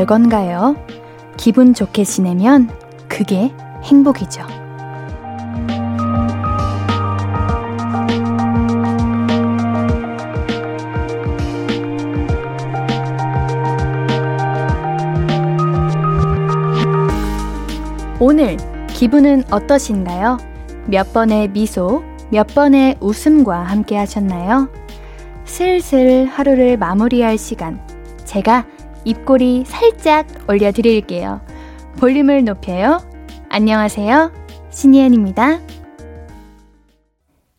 별건가요? 기분 좋게 지내면 그게 행복이죠. 오늘 기분은 어떠신가요? 몇 번의 미소, 몇 번의 웃음과 함께 하셨나요? 슬슬 하루를 마무리할 시간. 제가 입꼬리 살짝 올려드릴게요. 볼륨을 높여요. 안녕하세요. 신예은입니다.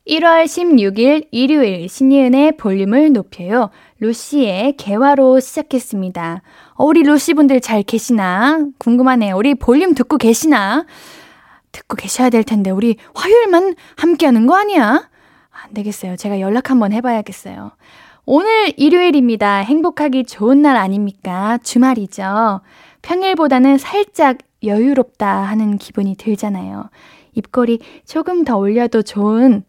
1월 16일 일요일 신예은의 볼륨을 높여요. 루시의 개화로 시작했습니다. 어, 우리 루시분들 잘 계시나? 궁금하네요. 우리 볼륨 듣고 계시나? 듣고 계셔야 될 텐데, 우리 화요일만 함께 하는 거 아니야? 안 되겠어요. 제가 연락 한번 해봐야겠어요. 오늘 일요일입니다. 행복하기 좋은 날 아닙니까? 주말이죠. 평일보다는 살짝 여유롭다 하는 기분이 들잖아요. 입꼬리 조금 더 올려도 좋은,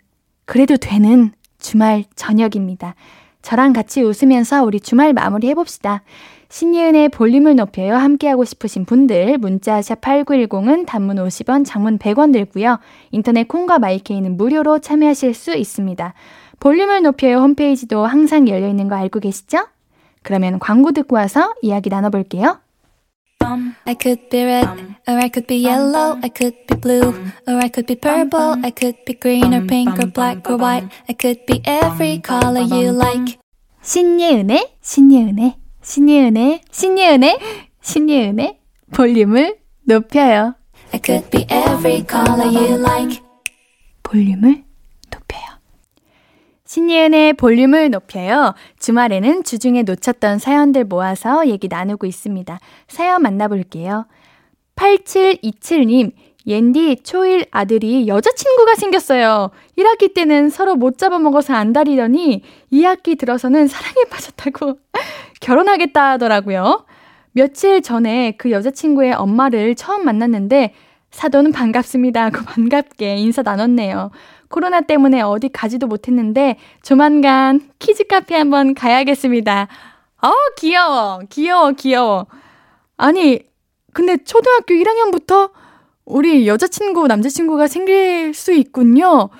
그래도 되는 주말 저녁입니다. 저랑 같이 웃으면서 우리 주말 마무리 해봅시다. 신예은의 볼륨을 높여요. 함께하고 싶으신 분들 문자샵 8910은 단문 50원, 장문 100원 들고요. 인터넷 콩과 마이케이는 무료로 참여하실 수 있습니다. 볼륨을 높여요 홈페이지도 항상 열려 있는 거 알고 계시죠? 그러면 광고 듣고 와서 이야기 나눠볼게요. I could be red, or I could be yellow, I could be blue, or I could be purple, I could be green or pink or black or white, I could be every color you like. 신예은의, 신예은의, 신예은의, 신예은의, 신예은의 볼륨을 높여요. I could be every color you like. 볼륨을 높여요. 신예은의 볼륨을 높여요. 주말에는 주중에 놓쳤던 사연들 모아서 얘기 나누고 있습니다. 사연 만나볼게요. 8727님, 옌디 초일 아들이 여자친구가 생겼어요. 1학기 때는 서로 못 잡아먹어서 안달이더니 2학기 들어서는 사랑에 빠졌다고 결혼하겠다 하더라고요. 며칠 전에 그 여자친구의 엄마를 처음 만났는데 사도는 반갑습니다 하고 반갑게 인사 나눴네요. 코로나 때문에 어디 가지도 못했는데 조만간 키즈 카페 한번 가야겠습니다. 어, 귀여워. 귀여워, 귀여워. 아니, 근데 초등학교 1학년부터 우리 여자친구, 남자친구가 생길 수 있군요.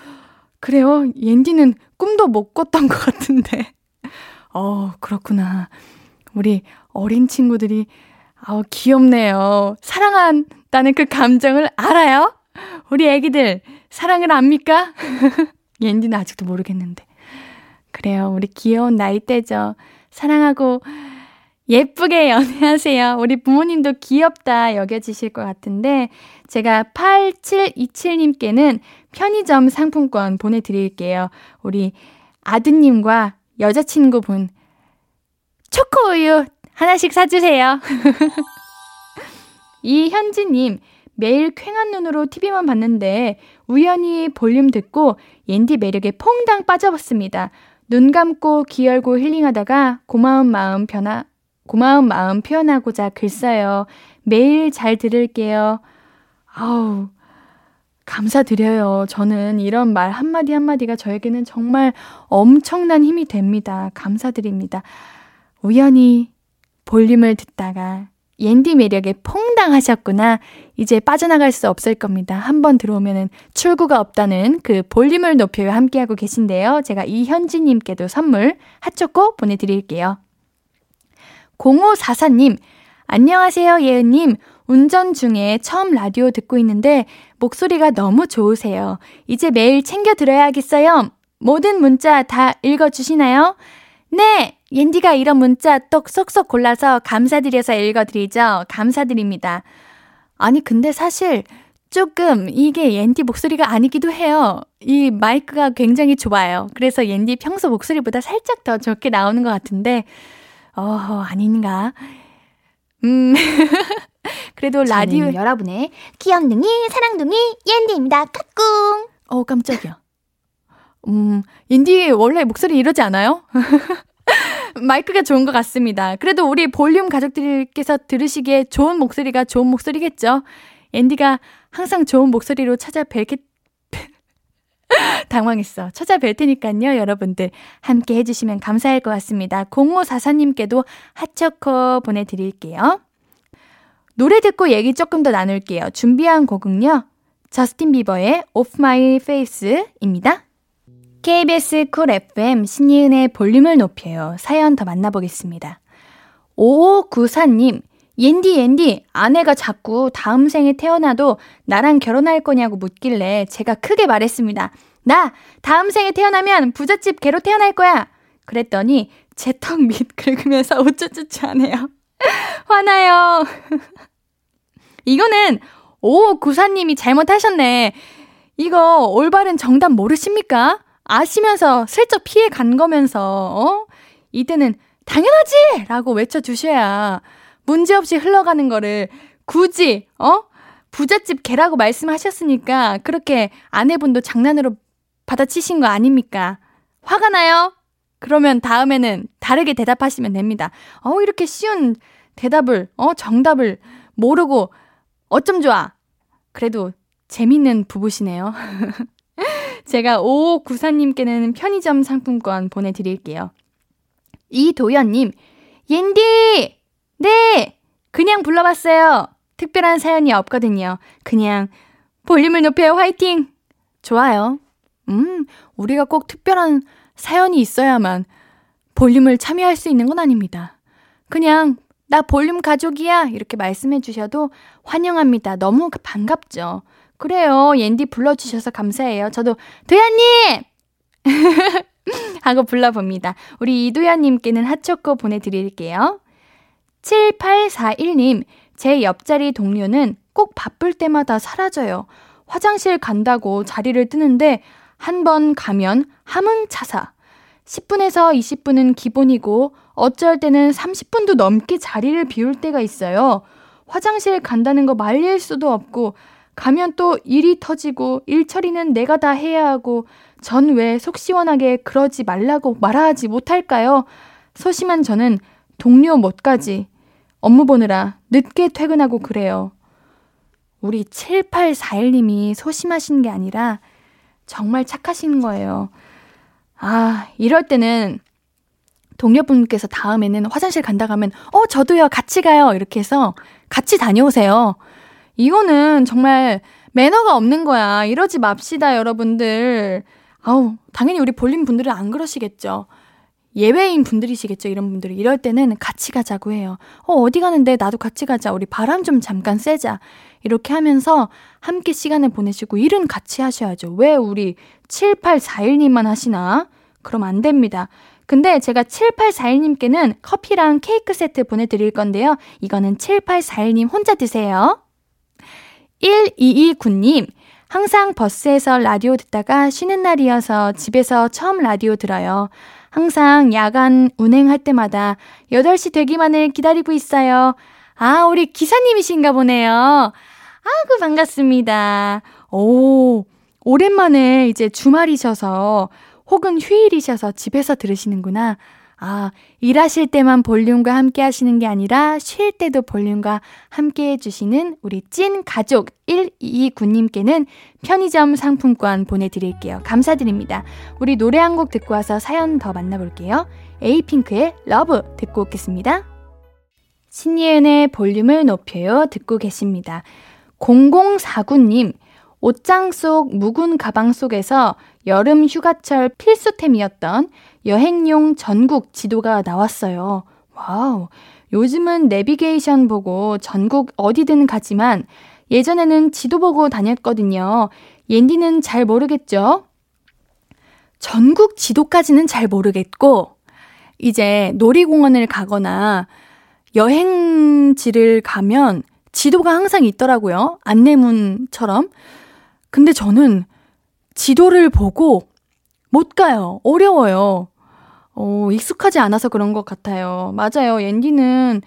그래요. 옌디는 꿈도 못 꿨던 것 같은데. 어, 그렇구나. 우리 어린 친구들이, 아 귀엽네요. 사랑한다는 그 감정을 알아요? 우리 애기들, 사랑을 압니까? 옌디는 아직도 모르겠는데. 그래요. 우리 귀여운 나이대죠. 사랑하고 예쁘게 연애하세요. 우리 부모님도 귀엽다 여겨지실 것 같은데, 제가 8727님께는 편의점 상품권 보내드릴게요. 우리 아드님과 여자친구분, 초코우유 하나씩 사주세요. 이현지님, 매일 쾌한 눈으로 TV만 봤는데 우연히 볼륨 듣고 옌디 매력에 퐁당 빠져봤습니다. 눈 감고 귀 열고 힐링하다가 고마운 마음 변화, 고마운 마음 표현하고자 글 써요. 매일 잘 들을게요. 아우, 감사드려요. 저는 이런 말 한마디 한마디가 저에게는 정말 엄청난 힘이 됩니다. 감사드립니다. 우연히 볼륨을 듣다가 옌디 매력에 퐁당하셨구나. 이제 빠져나갈 수 없을 겁니다. 한번 들어오면은 출구가 없다는 그 볼륨을 높여요 함께하고 계신데요. 제가 이현지님께도 선물 핫초코 보내드릴게요. 0544님, 안녕하세요, 예은님. 운전 중에 처음 라디오 듣고 있는데 목소리가 너무 좋으세요. 이제 매일 챙겨 들어야겠어요. 모든 문자 다 읽어주시나요? 네! 옌디가 이런 문자 똑 쏙쏙 골라서 감사드려서 읽어드리죠. 감사드립니다. 아니, 근데 사실 조금 이게 옌디 목소리가 아니기도 해요. 이 마이크가 굉장히 좋아요. 그래서 옌디 평소 목소리보다 살짝 더 좋게 나오는 것 같은데, 어, 아닌가. 음. 그래도 라디오 여러분의 귀염둥이 사랑둥이 옌디입니다. 까꿍. 어 깜짝이야. 음, 인디 원래 목소리 이러지 않아요? 마이크가 좋은 것 같습니다. 그래도 우리 볼륨 가족들께서 들으시기에 좋은 목소리가 좋은 목소리겠죠. 앤디가 항상 좋은 목소리로 찾아뵙겠, 당황했어. 찾아뵐 테니까요, 여러분들. 함께 해주시면 감사할 것 같습니다. 0544님께도 핫초코 보내드릴게요. 노래 듣고 얘기 조금 더 나눌게요. 준비한 곡은요. 저스틴 비버의 Off My Face입니다. KBS 쿨 FM 신예은의 볼륨을 높여요. 사연 더 만나보겠습니다. 5594님, 옌디, 옌디, 아내가 자꾸 다음 생에 태어나도 나랑 결혼할 거냐고 묻길래 제가 크게 말했습니다. 나 다음 생에 태어나면 부잣집 개로 태어날 거야! 그랬더니 제 턱 밑 긁으면서 우쭈쭈쭈 하네요. 화나요. 이거는 5594님이 잘못하셨네. 이거 올바른 정답 모르십니까? 아시면서 슬쩍 피해 간 거면서, 어? 이때는 당연하지! 라고 외쳐주셔야 문제없이 흘러가는 거를 굳이, 어? 부잣집 개라고 말씀하셨으니까 그렇게 아내분도 장난으로 받아치신 거 아닙니까? 화가 나요? 그러면 다음에는 다르게 대답하시면 됩니다. 어, 이렇게 쉬운 대답을, 어, 정답을 모르고 어쩜 좋아. 그래도 재밌는 부부시네요. 제가 5594님께는 편의점 상품권 보내드릴게요. 이도연님, 옌디! 네! 그냥 불러봤어요. 특별한 사연이 없거든요. 그냥 볼륨을 높여 화이팅! 좋아요. 음, 우리가 꼭 특별한 사연이 있어야만 볼륨을 참여할 수 있는 건 아닙니다. 그냥 나 볼륨 가족이야 이렇게 말씀해 주셔도 환영합니다. 너무 반갑죠. 그래요. 옌디 불러주셔서 감사해요. 저도 도현님 하고 불러봅니다. 우리 이도현님께는 핫초코 보내드릴게요. 7841님, 제 옆자리 동료는 꼭 바쁠 때마다 사라져요. 화장실 간다고 자리를 뜨는데 한 번 가면 함흥차사. 10분에서 20분은 기본이고 어쩔 때는 30분도 넘게 자리를 비울 때가 있어요. 화장실 간다는 거 말릴 수도 없고 가면 또 일이 터지고 일 처리는 내가 다 해야 하고 전 왜 속 시원하게 그러지 말라고 말하지 못할까요? 소심한 저는 동료 못까지 업무 보느라 늦게 퇴근하고 그래요. 우리 7841님이 소심하신 게 아니라 정말 착하신 거예요. 아, 이럴 때는 동료분께서 다음에는 화장실 간다 가면, 어, 저도요, 같이 가요. 이렇게 해서 같이 다녀오세요. 이거는 정말 매너가 없는 거야. 이러지 맙시다, 여러분들. 아우, 당연히 우리 볼린 분들은 안 그러시겠죠. 예외인 분들이시겠죠, 이런 분들이. 이럴 때는 같이 가자고 해요. 어, 어디 가는데 나도 같이 가자. 우리 바람 좀 잠깐 쐬자. 이렇게 하면서 함께 시간을 보내시고 일은 같이 하셔야죠. 왜 우리 7841님만 하시나? 그럼 안 됩니다. 근데 제가 7841님께는 커피랑 케이크 세트 보내드릴 건데요. 이거는 7841님 혼자 드세요. 1229님, 항상 버스에서 라디오 듣다가 쉬는 날이어서 집에서 처음 라디오 들어요. 항상 야간 운행할 때마다 8시 되기만을 기다리고 있어요. 아, 우리 기사님이신가 보네요. 아구 반갑습니다. 오, 오랜만에 이제 주말이셔서 혹은 휴일이셔서 집에서 들으시는구나. 아, 일하실 때만 볼륨과 함께 하시는 게 아니라 쉴 때도 볼륨과 함께 해주시는 우리 찐 가족 129님께는 편의점 상품권 보내드릴게요. 감사드립니다. 우리 노래 한 곡 듣고 와서 사연 더 만나볼게요. 에이핑크의 LUV 듣고 오겠습니다. 신예은의 볼륨을 높여요 듣고 계십니다. 0049님, 옷장 속 묵은 가방 속에서 여름 휴가철 필수템이었던 여행용 전국 지도가 나왔어요. 와우. 요즘은 내비게이션 보고 전국 어디든 가지만 예전에는 지도 보고 다녔거든요. 옌디는 잘 모르겠죠? 전국 지도까지는 잘 모르겠고, 이제 놀이공원을 가거나 여행지를 가면 지도가 항상 있더라고요. 안내문처럼. 근데 저는 지도를 보고 못 가요. 어려워요. 어, 익숙하지 않아서 그런 것 같아요. 맞아요. 옌디는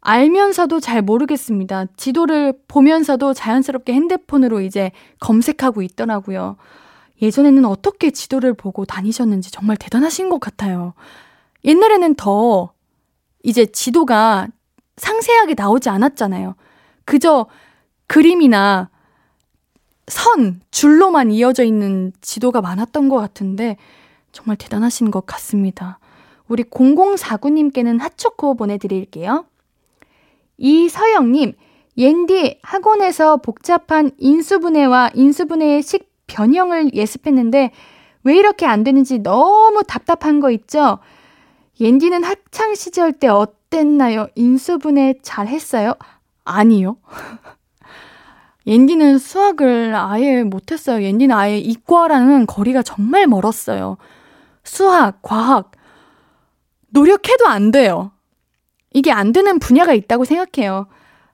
알면서도 잘 모르겠습니다. 지도를 보면서도 자연스럽게 핸드폰으로 이제 검색하고 있더라고요. 예전에는 어떻게 지도를 보고 다니셨는지 정말 대단하신 것 같아요. 옛날에는 더 이제 지도가 상세하게 나오지 않았잖아요. 그저 그림이나 선, 줄로만 이어져 있는 지도가 많았던 것 같은데 정말 대단하신 것 같습니다. 우리 0049님께는 핫초코 보내드릴게요. 이서영님, 옌디 학원에서 복잡한 인수분해와 인수분해의 식 변형을 예습했는데 왜 이렇게 안 되는지 너무 답답한 거 있죠? 옌디는 학창 시절 때 어땠나요? 인수분해 잘 했어요? 아니요. 옌디는 수학을 아예 못했어요. 옌디는 아예 이과랑은 거리가 정말 멀었어요. 수학, 과학, 노력해도 안 돼요. 이게 안 되는 분야가 있다고 생각해요.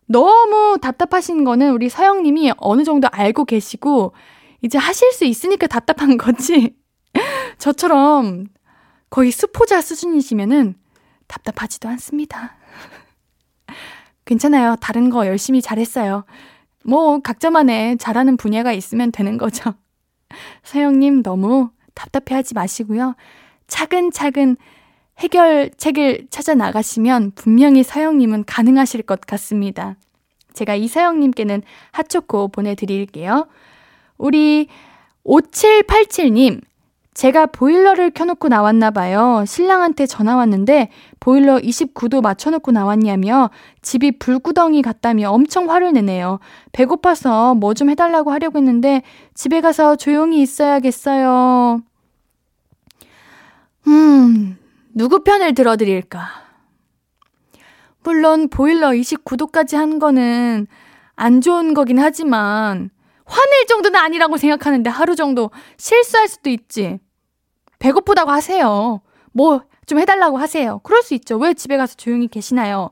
너무 답답하신 거는 우리 서영님이 어느 정도 알고 계시고, 이제 하실 수 있으니까 답답한 거지. 저처럼 거의 수포자 수준이시면은 답답하지도 않습니다. 괜찮아요. 다른 거 열심히 잘했어요. 뭐, 각자만의 잘하는 분야가 있으면 되는 거죠. 서영님 너무 답답해 하지 마시고요. 차근차근 해결책을 찾아 나가시면 분명히 서영님은 가능하실 것 같습니다. 제가 이서영님께는 핫초코 보내드릴게요. 우리 5787님, 제가 보일러를 켜놓고 나왔나 봐요. 신랑한테 전화 왔는데 보일러 29도 맞춰놓고 나왔냐며 집이 불구덩이 같다며 엄청 화를 내네요. 배고파서 뭐 좀 해달라고 하려고 했는데 집에 가서 조용히 있어야겠어요. 음, 누구 편을 들어드릴까? 물론 보일러 29도까지 한 거는 안 좋은 거긴 하지만 화낼 정도는 아니라고 생각하는데 하루 정도 실수할 수도 있지. 배고프다고 하세요. 뭐 좀 해달라고 하세요. 그럴 수 있죠. 왜 집에 가서 조용히 계시나요?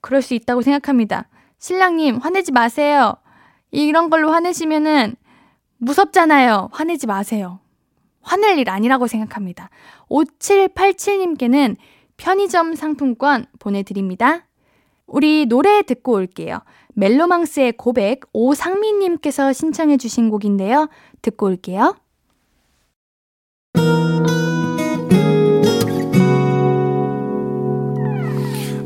그럴 수 있다고 생각합니다. 신랑님, 화내지 마세요. 이런 걸로 화내시면은 무섭잖아요. 화내지 마세요. 화낼 일 아니라고 생각합니다. 5787님께는 편의점 상품권 보내드립니다. 우리 노래 듣고 올게요. 멜로망스의 고백 오상민님께서 신청해 주신 곡인데요. 듣고 올게요.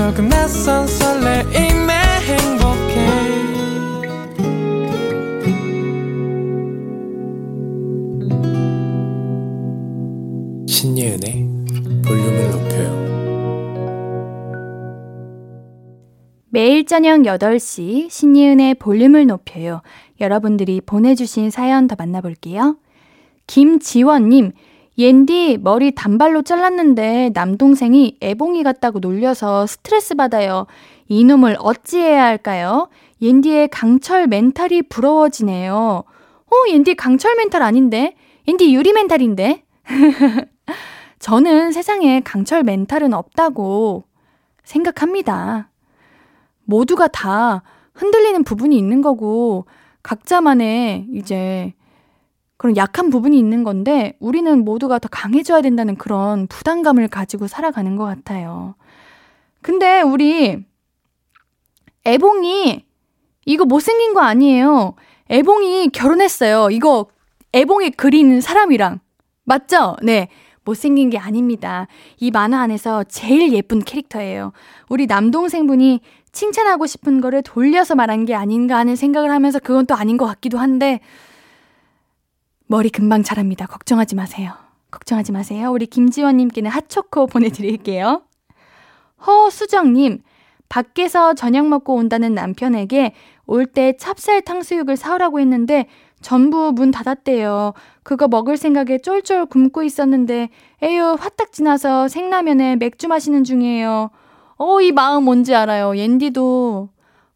조금 낯선 설레임에 행복해 신예은의 볼륨을 높여요. 매일 저녁 8시 신예은의 볼륨을 높여요. 여러분들이 보내주신 사연 더 만나볼게요. 김지원님, 옌디 머리 단발로 잘랐는데 남동생이 애봉이 같다고 놀려서 스트레스 받아요. 이놈을 어찌해야 할까요? 옌디의 강철 멘탈이 부러워지네요. 어, 옌디 강철 멘탈 아닌데? 옌디 유리 멘탈인데? 저는 세상에 강철 멘탈은 없다고 생각합니다. 모두가 다 흔들리는 부분이 있는 거고, 각자만의 이제 그런 약한 부분이 있는 건데, 우리는 모두가 더 강해져야 된다는 그런 부담감을 가지고 살아가는 것 같아요. 근데 우리 애봉이 이거 못생긴 거 아니에요. 애봉이 결혼했어요. 이거 애봉이 그린 사람이랑. 맞죠? 네. 못생긴 게 아닙니다. 이 만화 안에서 제일 예쁜 캐릭터예요. 우리 남동생분이 칭찬하고 싶은 거를 돌려서 말한 게 아닌가 하는 생각을 하면서 그건 또 아닌 것 같기도 한데, 머리 금방 자랍니다. 걱정하지 마세요. 걱정하지 마세요. 우리 김지원님께는 핫초코 보내드릴게요. 허수정님, 밖에서 저녁 먹고 온다는 남편에게 올 때 찹쌀 탕수육을 사오라고 했는데 전부 문 닫았대요. 그거 먹을 생각에 쫄쫄 굶고 있었는데 에휴 화딱 지나서 생라면에 맥주 마시는 중이에요. 어, 이 마음 뭔지 알아요. 옌디도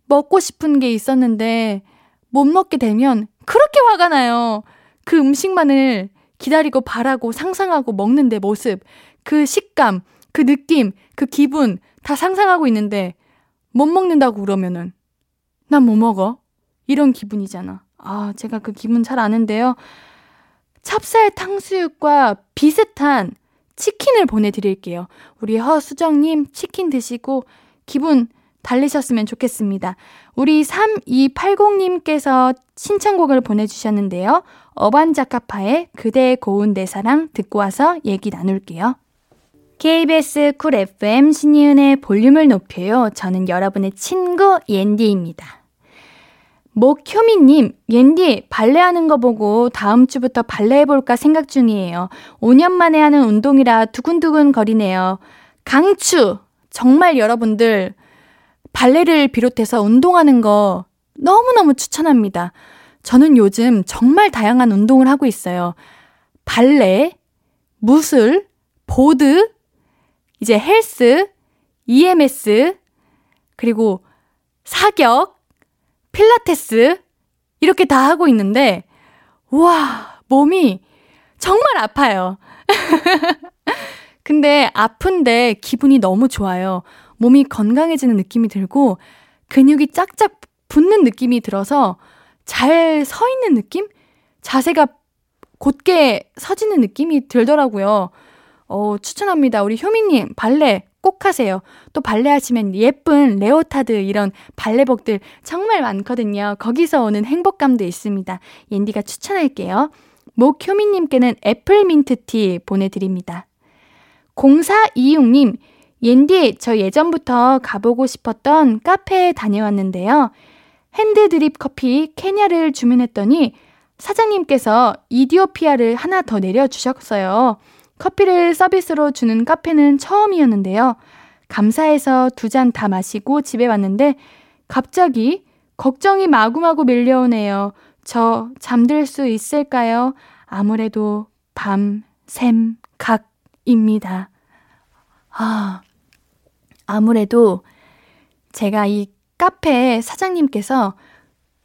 먹고 싶은 게 있었는데 못 먹게 되면 그렇게 화가 나요. 그 음식만을 기다리고 바라고 상상하고 먹는 내 모습, 그 식감, 그 느낌, 그 기분 다 상상하고 있는데 못 먹는다고 그러면은 난 뭐 먹어? 이런 기분이잖아. 아, 제가 그 기분 잘 아는데요. 찹쌀 탕수육과 비슷한 치킨을 보내드릴게요. 우리 허수정님 치킨 드시고 기분 달리셨으면 좋겠습니다. 우리 3280님께서 신청곡을 보내주셨는데요. 어반자카파의 그대의 고운 내 사랑 듣고 와서 얘기 나눌게요. KBS 쿨 FM 신이은의 볼륨을 높여요. 저는 여러분의 친구 옌디입니다. 목효미님, 옌디, 발레하는 거 보고 다음 주부터 발레 해볼까 생각 중이에요. 5년 만에 하는 운동이라 두근두근 거리네요. 강추! 정말 여러분들, 발레를 비롯해서 운동하는 거 너무너무 추천합니다. 저는 요즘 정말 다양한 운동을 하고 있어요. 발레, 무술, 보드, 이제 헬스, EMS, 그리고 사격, 필라테스, 이렇게 다 하고 있는데, 와, 몸이 정말 아파요. 근데 아픈데 기분이 너무 좋아요. 몸이 건강해지는 느낌이 들고, 근육이 짝짝 붙는 느낌이 들어서 잘 서 있는 느낌? 자세가 곧게 서지는 느낌이 들더라고요. 어, 추천합니다. 우리 효미님, 발레 꼭 하세요. 또 발레 하시면 예쁜 레오타드 이런 발레복들 정말 많거든요. 거기서 오는 행복감도 있습니다. 옌디가 추천할게요. 목효미님께는 애플민트티 보내드립니다. 0426님, 옌디, 저 예전부터 가보고 싶었던 카페에 다녀왔는데요. 핸드드립 커피 케냐를 주문했더니 사장님께서 이디오피아를 하나 더 내려주셨어요. 커피를 서비스로 주는 카페는 처음이었는데요. 감사해서 두 잔 다 마시고 집에 왔는데 갑자기 걱정이 마구마구 밀려오네요. 저 잠들 수 있을까요? 아무래도 밤, 샘, 각입니다. 아, 아무래도 제가 이 카페 사장님께서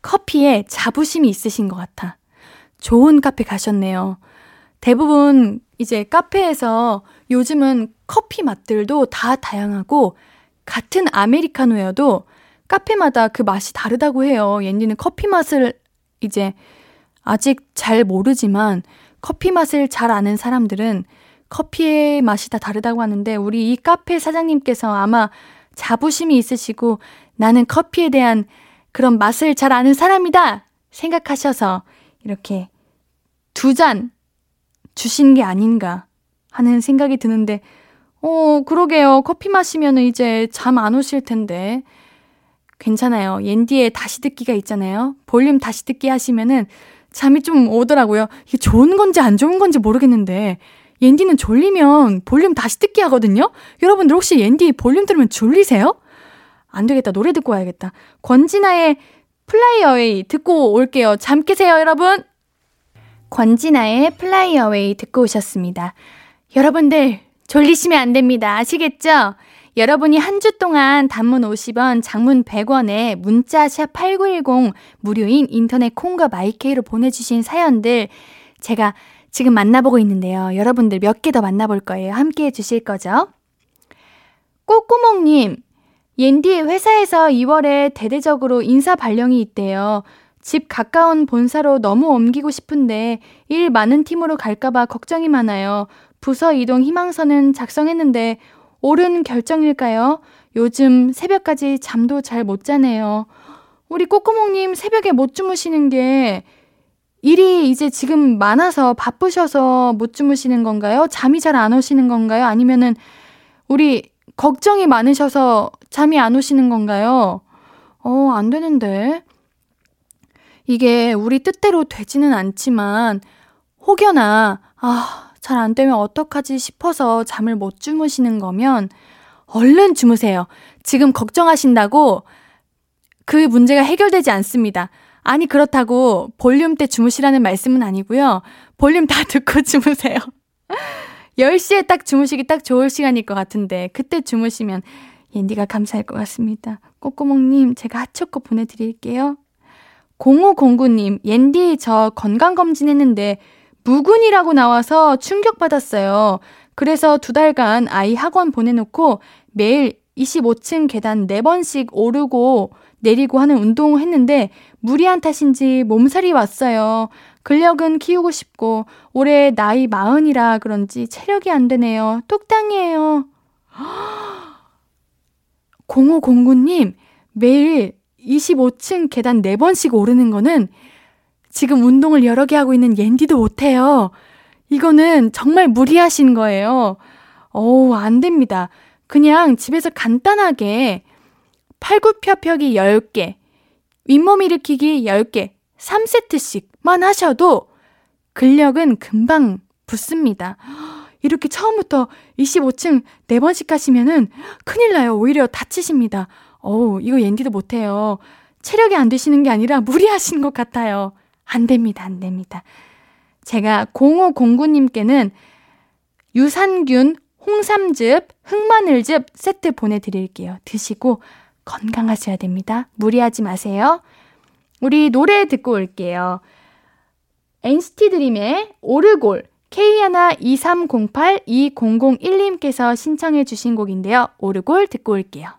커피에 자부심이 있으신 것 같아. 좋은 카페 가셨네요. 대부분 이제 카페에서 요즘은 커피 맛들도 다 다양하고 같은 아메리카노여도 카페마다 그 맛이 다르다고 해요. 옌디는 커피 맛을 이제 아직 잘 모르지만 커피 맛을 잘 아는 사람들은 커피의 맛이 다 다르다고 하는데 우리 이 카페 사장님께서 아마 자부심이 있으시고 나는 커피에 대한 그런 맛을 잘 아는 사람이다 생각하셔서 이렇게 두 잔 주신 게 아닌가 하는 생각이 드는데, 어, 그러게요. 커피 마시면 이제 잠 안 오실 텐데. 괜찮아요. 옌디의 다시 듣기가 있잖아요. 볼륨 다시 듣기 하시면은 잠이 좀 오더라고요. 이게 좋은 건지 안 좋은 건지 모르겠는데, 옌디는 졸리면 볼륨 다시 듣기 하거든요? 여러분들 혹시 옌디 볼륨 들으면 졸리세요? 안 되겠다. 노래 듣고 와야겠다. 권진아의 Fly Away 듣고 올게요. 잠 깨세요, 여러분. 권진아의 Fly Away 듣고 오셨습니다. 여러분들 졸리시면 안 됩니다. 아시겠죠? 여러분이 한 주 동안 단문 50원, 장문 100원에 문자 샵8910 무료인 인터넷 콩과 마이케이로 보내주신 사연들 제가 지금 만나보고 있는데요. 여러분들 몇 개 더 만나볼 거예요. 함께 해주실 거죠? 꼬꼬몽님, 옌디 회사에서 2월에 대대적으로 인사 발령이 있대요. 집 가까운 본사로 너무 옮기고 싶은데 일 많은 팀으로 갈까봐 걱정이 많아요. 부서 이동 희망서는 작성했는데 옳은 결정일까요? 요즘 새벽까지 잠도 잘 못 자네요. 우리 꼬꼬몽님 새벽에 못 주무시는 게 일이 이제 지금 많아서 바쁘셔서 못 주무시는 건가요? 잠이 잘 안 오시는 건가요? 아니면은 우리 걱정이 많으셔서 잠이 안 오시는 건가요? 어, 안 되는데. 이게 우리 뜻대로 되지는 않지만, 혹여나, 아, 잘 안 되면 어떡하지 싶어서 잠을 못 주무시는 거면, 얼른 주무세요. 지금 걱정하신다고 그 문제가 해결되지 않습니다. 아니, 그렇다고 볼륨 때 주무시라는 말씀은 아니고요. 볼륨 다 듣고 주무세요. 10시에 딱 주무시기 딱 좋을 시간일 것 같은데 그때 주무시면 옌디가 감사할 것 같습니다. 꼬꼬몽님 제가 핫초코 보내드릴게요. 0509님 옌디 저 건강검진 했는데 무근이라고 나와서 충격받았어요. 그래서 두 달간 아이 학원 보내놓고 매일 25층 계단 4번씩 오르고 내리고 하는 운동을 했는데 무리한 탓인지 몸살이 왔어요. 근력은 키우고 싶고 올해 나이 마흔이라 그런지 체력이 안 되네요. 뚝땅이에요. 0509님, 매일 25층 계단 4번씩 오르는 거는 지금 운동을 여러 개 하고 있는 옌디도 못해요. 이거는 정말 무리하신 거예요. 어우, 안 됩니다. 그냥 집에서 간단하게 팔굽혀펴기 10개, 윗몸 일으키기 10개, 3세트씩만 하셔도 근력은 금방 붙습니다. 이렇게 처음부터 25층 4번씩 하시면은 큰일 나요. 오히려 다치십니다. 어우, 이거 옌디도 못해요. 체력이 안 되시는 게 아니라 무리하신 것 같아요. 안 됩니다. 안 됩니다. 제가 0509님께는 유산균, 홍삼즙, 흑마늘즙 세트 보내드릴게요. 드시고 건강하셔야 됩니다. 무리하지 마세요. 우리 노래 듣고 올게요. NCT 드림의 오르골 K123082001님께서 신청해 주신 곡인데요. 오르골 듣고 올게요.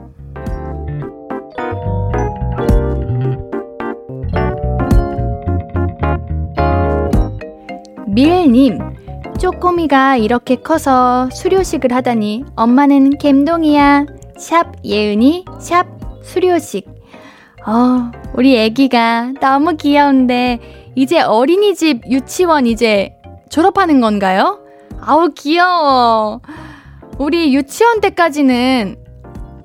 밀님, 쪼꼬미가 이렇게 커서 수료식을 하다니 엄마는 갬동이야. 샵 예은이, 샵 수료식. 어, 우리 애기가 너무 귀여운데, 이제 어린이집 유치원 이제 졸업하는 건가요? 아우, 귀여워. 우리 유치원 때까지는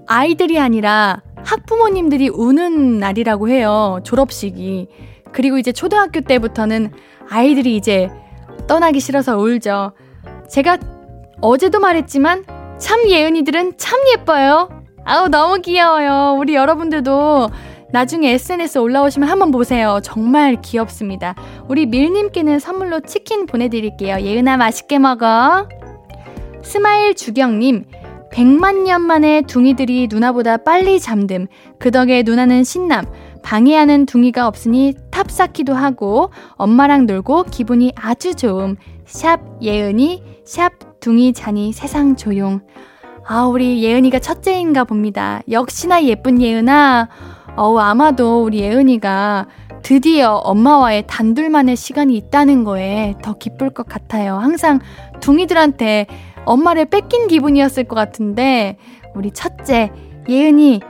아이들이 아니라 학부모님들이 우는 날이라고 해요. 졸업식이. 그리고 이제 초등학교 때부터는 아이들이 이제 떠나기 싫어서 울죠. 제가 어제도 말했지만 참 예은이들은 참 예뻐요. 아우 너무 귀여워요. 우리 여러분들도 나중에 SNS 올라오시면 한번 보세요. 정말 귀엽습니다. 우리 밀님께는 선물로 치킨 보내드릴게요. 예은아 맛있게 먹어. 스마일 주경님, 100만 년 만에 둥이들이 누나보다 빨리 잠듦. 그 덕에 누나는 신남. 방해하는 둥이가 없으니 탑 쌓기도 하고 엄마랑 놀고 기분이 아주 좋음. 샵 예은이, 샵 둥이 자니 세상 조용. 아, 우리 예은이가 첫째인가 봅니다. 역시나 예쁜 예은아. 어우, 아마도 우리 예은이가 드디어 엄마와의 단둘만의 시간이 있다는 거에 더 기쁠 것 같아요. 항상 둥이들한테 엄마를 뺏긴 기분이었을 것 같은데, 우리 첫째, 예은이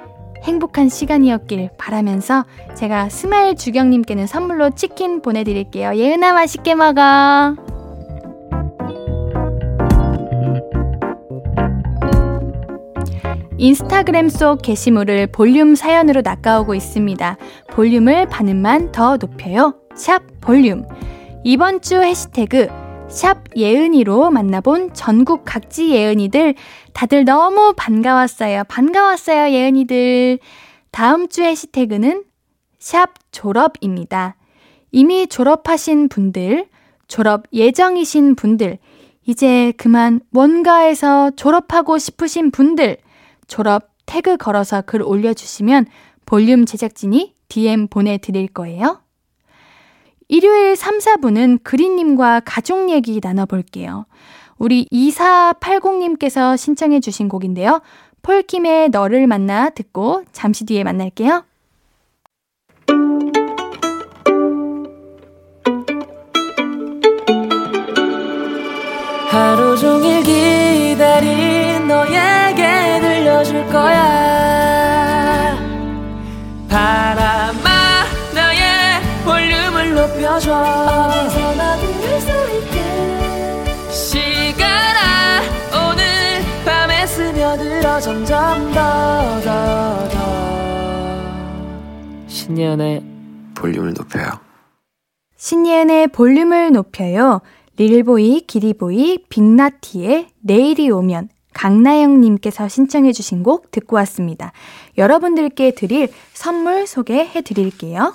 행복한 시간이었길 바라면서 제가 스마일 주경님께는 선물로 치킨 보내드릴게요. 예은아 맛있게 먹어. 인스타그램 속 게시물을 볼륨 사연으로 낚아오고 있습니다. 볼륨을 반음만 더 높여요. 샵 볼륨. 이번 주 해시태그 샵 예은이로 만나본 전국 각지 예은이들 다들 너무 반가웠어요. 반가웠어요, 예은이들. 다음 주 해시태그는 샵 졸업입니다. 이미 졸업하신 분들, 졸업 예정이신 분들, 이제 그만 뭔가에서 졸업하고 싶으신 분들, 졸업 태그 걸어서 글 올려주시면 볼륨 제작진이 DM 보내드릴 거예요. 일요일 3, 4분은 그린님과 가족 얘기 나눠볼게요. 우리 2480님께서 신청해주신 곡인데요. 폴킴의 너를 만나 듣고 잠시 뒤에 만날게요. 하루 종일 기 높여줘. 어디서나 들을 수 있게. 시간아, 오늘 밤에 스며들어 점점 더, 더, 더. 신예은의 볼륨을 높여요. 신예은의 볼륨을 높여요. 릴보이, 기리보이, 빅나티의 내일이 오면 강나영님께서 신청해주신 곡 듣고 왔습니다. 여러분들께 드릴 선물 소개해 드릴게요.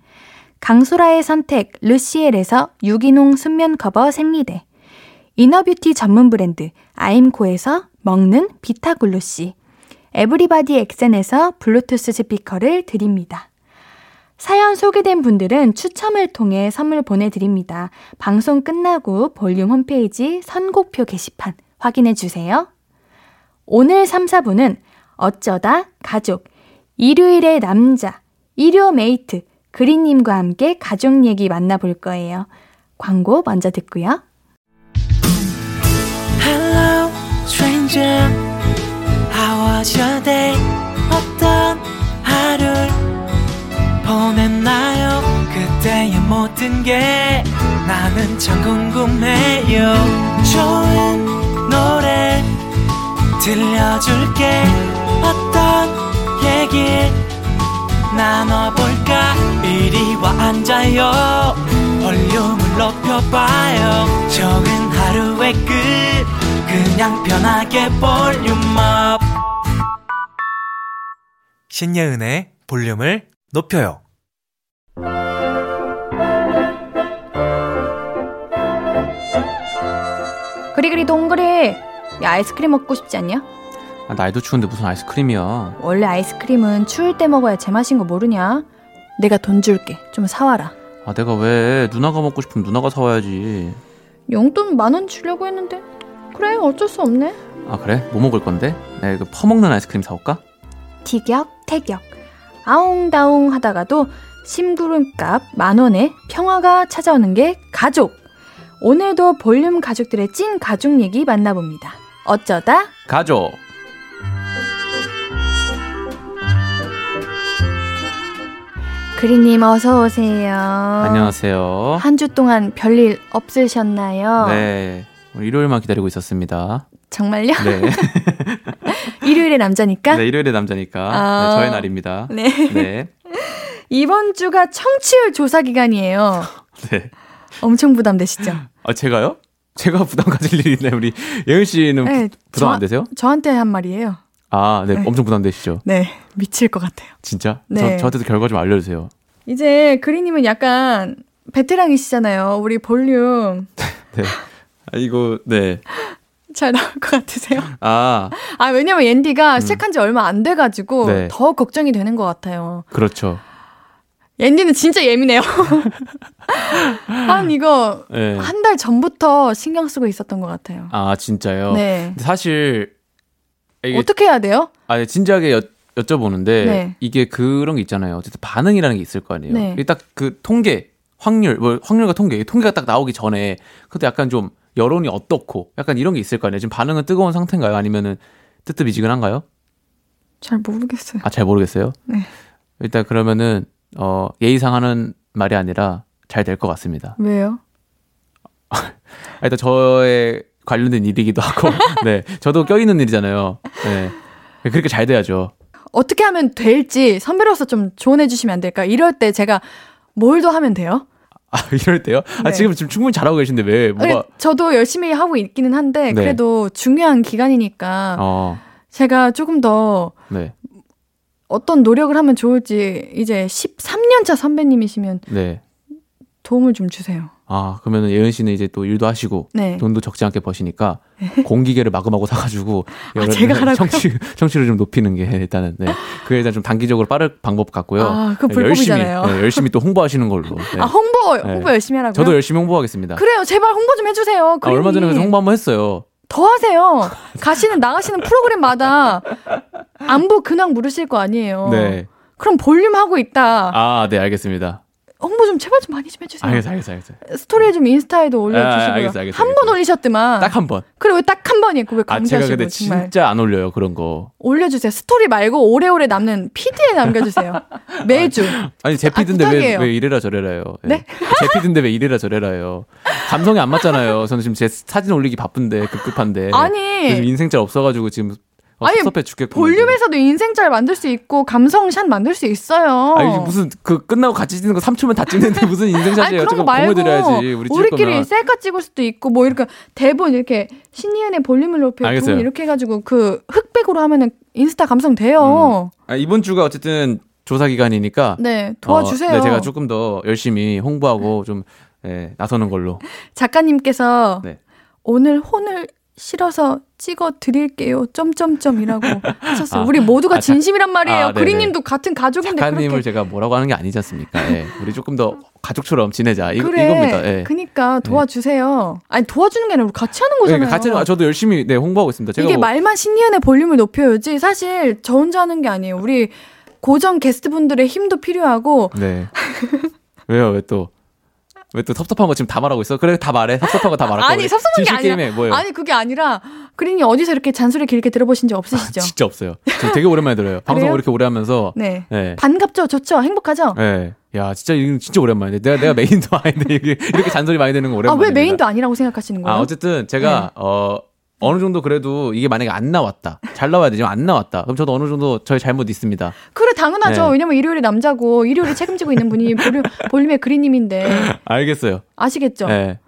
강소라의 선택 루시엘에서 유기농 순면 커버 생리대, inner beauty 전문 브랜드 아임코에서 먹는 비타글루시, 에브리바디 엑센에서 블루투스 스피커를 드립니다. 사연 소개된 분들은 추첨을 통해 선물 보내드립니다. 방송 끝나고 볼륨 홈페이지 선곡표 게시판 확인해 주세요. 오늘 3, 4부는 어쩌다 가족, 일요일의 남자, 일요 메이트, 그린님과 함께 가족 얘기 만나볼 거예요. 광고 먼저 듣고요. Hello, stranger. How was your day? 어떤 하루를 보냈나요? 그때의 모든 게 나는 참 궁금해요. 좋은 노래 들려줄게. 어떤 얘기 나눠볼까? 이리 와 앉아요. 볼륨을 높여봐요. 적은 하루의 끝. 그냥 편하게 볼륨업. 신예은의 볼륨을 높여요. 그리그리 동그리. 야, 아이스크림 먹고 싶지 않냐? 아, 날도 추운데 무슨 아이스크림이야. 원래 아이스크림은 추울 때 먹어야 제맛인 거 모르냐? 내가 돈 줄게. 좀 사와라. 아, 내가 왜 누나가 먹고 싶으면 누나가 사와야지. 용돈 만 원 주려고 했는데. 그래, 어쩔 수 없네. 아, 그래? 뭐 먹을 건데? 내가 그 퍼먹는 아이스크림 사올까? 티격 태격. 아웅다웅 하다가도 심부름값 만 원에 평화가 찾아오는 게 가족. 오늘도 볼륨 가족들의 찐 가족 얘기 만나봅니다. 어쩌다 가족. 그리님 어서 오세요. 안녕하세요. 한 주 동안 별일 없으셨나요? 네. 일요일만 기다리고 있었습니다. 정말요? 네. 일요일의 남자니까? 네, 일요일의 남자니까. 아. 네, 저의 날입니다. 네. 네. 이번 주가 청취율 조사 기간이에요. 네. 엄청 부담되시죠? 아, 제가요? 제가 부담 가질 일이 있나요? 우리 예은 씨는 네, 부, 부담 저- 안 되세요? 저한테 한 말이에요. 아, 네, 네. 엄청 부담되시죠? 네, 미칠 것 같아요. 진짜? 네. 저, 저한테도 결과 좀 알려주세요. 이제 그리님은 약간 베테랑이시잖아요. 우리 볼륨 네. 아, 이거, 네. 잘 나올 것 같으세요? 아, 아 왜냐면 옌디가 시작한 지 얼마 안 돼가지고 네. 더 걱정이 되는 것 같아요. 그렇죠. 옌디는 진짜 예민해요. 한 이거 네. 한달 전부터 신경 쓰고 있었던 것 같아요. 아, 진짜요? 네. 사실, 어떻게 해야 돼요? 아, 네, 진지하게 여, 여쭤보는데, 네. 이게 그런 게 있잖아요. 어쨌든 반응이라는 게 있을 거 아니에요. 네. 이게 딱 그 통계, 확률, 뭐, 확률과 통계, 이 통계가 딱 나오기 전에, 그것도 약간 좀 여론이 어떻고, 약간 이런 게 있을 거 아니에요. 지금 반응은 뜨거운 상태인가요? 아니면은 뜨뜻미지근한가요? 잘 모르겠어요. 아, 잘 모르겠어요. 네. 일단 그러면은, 어, 예의상 하는 말이 아니라 잘 될 것 같습니다. 왜요? 일단 저의 관련된 일이기도 하고, 네. 저도 껴있는 일이잖아요. 네. 그렇게 잘 돼야죠. 어떻게 하면 될지 선배로서 좀 조언해 주시면 안 될까요? 이럴 때 제가 뭘 더 하면 돼요? 아, 이럴 때요? 아, 네. 지금, 지금 충분히 잘하고 계신데 왜, 뭐가, 아니, 저도 열심히 하고 있기는 한데 네. 그래도 중요한 기간이니까 어, 제가 조금 더 네. 어떤 노력을 하면 좋을지 이제 13년 차 선배님이시면 네. 도움을 좀 주세요. 아, 그러면은 예은 씨는 이제 또 일도 하시고, 네. 돈도 적지 않게 버시니까, 공기계를 마구마구 사가지고, 아, 제가? 청취, 청취를 좀 높이는 게 일단은, 네. 그게 일단 좀 단기적으로 빠를 방법 같고요. 아, 그거 네, 열심히, 불법이잖아요. 네, 열심히 또 홍보하시는 걸로. 네. 아 홍보 네. 홍보 열심히 하라고요. 저도 열심히 홍보하겠습니다. 그래요. 제발 홍보 좀 해주세요. 아, 얼마 전에. 홍보 한번 했어요. 더 하세요. 가시는 나가시는 프로그램마다 안보 근황 물으실 거 아니에요. 네. 그럼 볼륨 하고 있다. 아, 네, 알겠습니다. 홍보 좀 제발 좀 많이 좀 해주세요. 알겠어요, 알겠어요, 알겠어요. 스토리에 좀 인스타에도 올려주시고요. 아, 알겠어요, 알겠어요, 한번 알겠어요. 올리셨더만. 딱 한 번. 그래 왜딱 한 번이 있고 왜 아, 제가 근데 정말 진짜 안 올려요, 그런 거. 올려주세요. 스토리 말고 오래오래 남는 feed에 남겨주세요. 매주. 아니, 제 feed인데 왜, 부탁이에요. 왜 이래라 저래라요. 예. 네? 제 feed인데 왜 이래라 저래라요. 감성이 안 맞잖아요. 저는 지금 제 사진 올리기 바쁜데, 급급한데. 아니. 인생짤 없어가지고 지금 어, 아니, 섭섭해 죽겠고. 볼륨에서도 인생짤 만들 수 있고 감성샷 만들 수 있어요. 아니 무슨 그 끝나고 같이 찍는 거 3초면 다 찍는데 무슨 인생샷이에요? 그런 거 조금 말고 공유드려야지. 우리 거면. 셀카 찍을 수도 있고 뭐 이렇게 대본 이렇게 신이은의 볼륨을 높여 알겠어요. 두 이렇게 해가지고 그 흑백으로 하면은 인스타 감성 돼요. 아, 이번 주가 어쨌든 조사 기간이니까 네 도와주세요. 어, 네, 제가 조금 더 열심히 홍보하고 좀 예, 나서는 걸로. 작가님께서 네. 오늘 혼을 실어서 찍어 드릴게요. 점점점이라고 하셨어요. 아, 우리 모두가 아, 자- 진심이란 말이에요. 아. 그린님도 같은 가족인데 작가님을 그렇게 제가 뭐라고 하는 게 아니지 않습니까? 예, 우리 조금 더 가족처럼 지내자. 이, 그래. 이겁니다. 예. 그니까 도와주세요. 아니 도와주는 게 아니라 우리 같이 하는 거잖아요. 그러니까 같이 아, 저도 열심히 네, 홍보하고 있습니다. 제가 이게 뭐, 말만 신기한의 볼륨을 높여야지 사실 저 혼자 하는 게 아니에요. 우리 고정 게스트분들의 힘도 필요하고 네. 왜요? 왜 또? 왜 또 섭섭한 거 지금 다 말하고 있어? 그래 다 말해. 섭섭한 거 다 말할 거야. 아니 섭섭한 게 아니라 뭐예요? 아니 그게 아니라 그린이 어디서 이렇게 잔소리 길게 들어보신 적 없으시죠? 아, 진짜 없어요. 지금 되게 오랜만에 들어요. 방송? 이렇게 오래 하면서. 네. 네. 반갑죠, 좋죠, 행복하죠. 네. 야, 진짜 이거 진짜 오랜만이네. 내가 내가 메인도 아닌데 이렇게 잔소리 많이 되는 거아 오랜만이네. 왜 메인도 아니라고 생각하시는 거예요? 아, 어쨌든 제가 네. 어 어느 정도 그래도 이게 만약에 안 나왔다. 잘 나와야 되지만 안 나왔다. 그럼 저도 어느 정도 저의 잘못 있습니다. 그래 당연하죠. 네. 왜냐면 일요일에 남자고 일요일에 책임지고 있는 분이 볼륨 볼륨의 그린님인데 알겠어요. 아시겠죠? 네.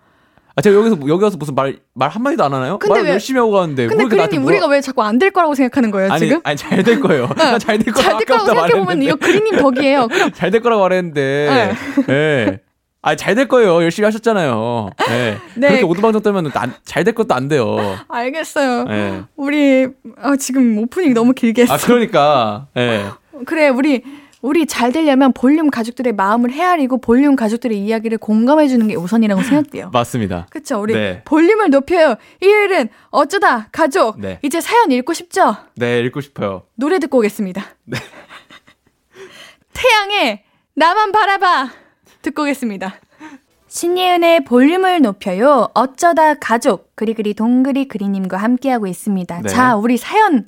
아, 제가 여기서 여기 와서 무슨 말 말 한마디도 안 하나요? 근데 말 왜- 열심히 하고 가는데 근데 그린님 뭐라- 우리가 왜 자꾸 안 될 거라고 생각하는 거예요 아니, 지금? 아니 잘 될 거예요. 잘될 거라고 잘될 거라고 아까부터 생각해 보면 말했는데. 이거 그린님 덕이에요. 그럼 잘될 거라고 말했는데. 예. 아, 잘 될 거예요. 열심히 하셨잖아요. 예. 네. 그렇게 오두방정 떨면 잘 될 것도 안 돼요. 알겠어요. 예. 우리 어, 지금 오프닝 너무 길게 했어. 아, 그러니까. 예. 그래 우리 우리 잘 되려면 볼륨 가족들의 마음을 헤아리고 볼륨 가족들의 이야기를 공감해 주는 게 우선이라고 생각돼요. 맞습니다. 그쵸 우리 네. 볼륨을 높여요. 일요일은 어쩌다 가족. 네. 이제 사연 읽고 싶죠? 네, 읽고 싶어요. 노래 듣고 오겠습니다. 태양의 나만 바라봐 듣고 오겠습니다. 신예은의 볼륨을 높여요. 어쩌다 가족 그리그리 동그리 그리님과 함께하고 있습니다. 네. 자 우리 사연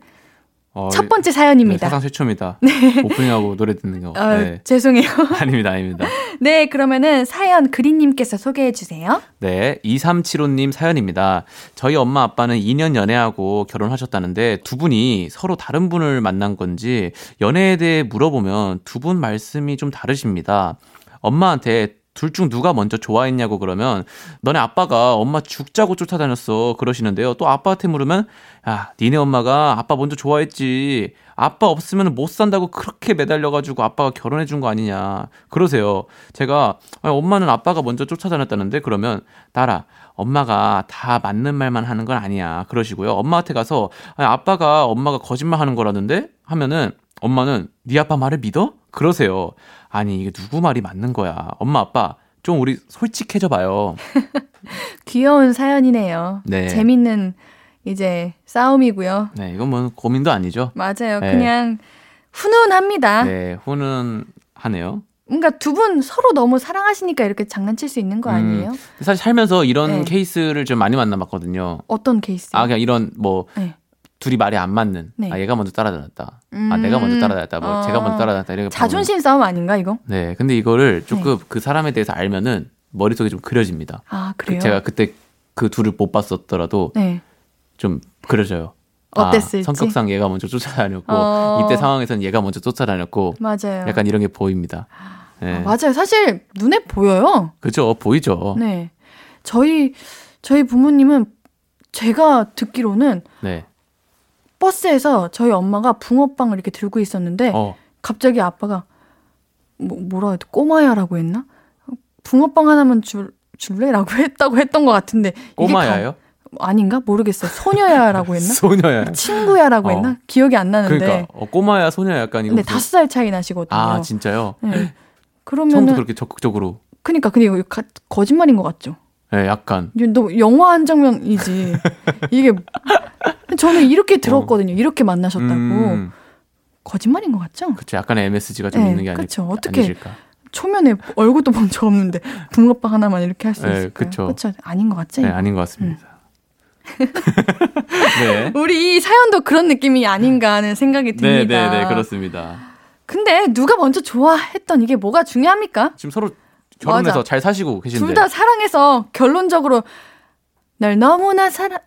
어, 첫 번째 네, 사연입니다. 사상 최초입니다. 오프닝하고 노래 듣는 거. 어, 네. 죄송해요. 아닙니다, 아닙니다. 네, 그러면은 사연 그린님께서 소개해 주세요. 네, 2375님 사연입니다. 저희 엄마 아빠는 2년 연애하고 결혼하셨다는데 두 분이 서로 다른 분을 만난 건지 연애에 대해 물어보면 두 분 말씀이 좀 다르십니다. 엄마한테 둘 중 누가 먼저 좋아했냐고 그러면 너네 아빠가 엄마 죽자고 쫓아다녔어 그러시는데요. 또 아빠한테 물으면 야 니네 엄마가 아빠 먼저 좋아했지. 아빠 없으면 못 산다고 그렇게 매달려가지고 아빠가 결혼해 준 거 아니냐 그러세요. 제가 아니, 엄마는 아빠가 먼저 쫓아다녔다는데 그러면 딸아 엄마가 다 맞는 말만 하는 건 아니야 그러시고요. 엄마한테 가서 아니, 아빠가 엄마가 거짓말 하는 거라는데 하면은 엄마는 네 아빠 말을 믿어? 그러세요. 아니 이게 누구 말이 맞는 거야. 엄마 아빠 좀 우리 솔직해져 봐요. 귀여운 사연이네요. 네. 재밌는 이제 싸움이고요. 네 이건 뭐 고민도 아니죠. 맞아요. 네. 그냥 훈훈합니다. 네 훈훈하네요. 뭔가 두분 서로 너무 사랑하시니까 이렇게 장난칠 수 있는 거 음. 아니에요? 사실 살면서 이런 네. 케이스를 좀 많이 만나봤거든요. 어떤 케이스? 아 그냥 이런 뭐 네. 둘이 말이 안 맞는. 네. 아 얘가 먼저 따라다녔다. 아 음. 내가 먼저 따라다녔다. 뭐 어. 제가 먼저 따라다녔다. 이렇게 자존심 싸움 아닌가 이거? 네. 근데 이거를 조금 그 사람에 대해서 알면은 머릿속에 좀 그려집니다. 아그 그래요? 제가 그때 그 둘을 못 봤었더라도 네. 좀 그려져요. 어땠을지? 아, 성격상 얘가 먼저 쫓아다녔고 어. 이때 상황에서는 얘가 먼저 쫓아다녔고 맞아요. 약간 이런 게 보입니다. 네. 아, 맞아요. 사실 눈에 보여요. 그죠? 보이죠? 네. 네. 저희 저희 부모님은 제가 듣기로는 버스에서 저희 엄마가 붕어빵을 이렇게 들고 있었는데 어. 갑자기 아빠가 뭐, 뭐라 해도 꼬마야라고 했나? 붕어빵 하나만 줄 줄래라고 했다고 했던 것 같은데 꼬마야요? 가- 아닌가 모르겠어요. 소녀야라고 했나? 소녀야. 친구야라고 어. 했나? 기억이 안 나는데. 그러니까 어, 꼬마야 소녀야 약간 이거 근데 무슨- 다섯 살 차이 나시거든요. 아 진짜요? 네. 처음부터 그러면은 그렇게 적극적으로 그러니까 근데 이거 가- 거짓말인 것 같죠. 네, 약간 너 영화 한 장면이지. 이게 저는 이렇게 들었거든요. 이렇게 만나셨다고. 음, 거짓말인 것 같죠? 그쵸. 약간의 MSG가 좀 네, 있는 게 아니, 그쵸. 어떻게 아니실까. 초면에 얼굴도 본 적 없는데 붕어빵 하나만 이렇게 할수 네, 있을까요? 그쵸. 아닌 것 같죠? 네? 아닌 것 같습니다. 네. 우리 이 사연도 그런 느낌이 아닌가 하는 생각이 네, 듭니다. 네, 네, 그렇습니다. 근데 누가 먼저 좋아했던 이게 뭐가 중요합니까? 지금 서로 결혼해서 맞아. 잘 사시고 계신데. 둘 다 사랑해서 결론적으로 날 너무나 사랑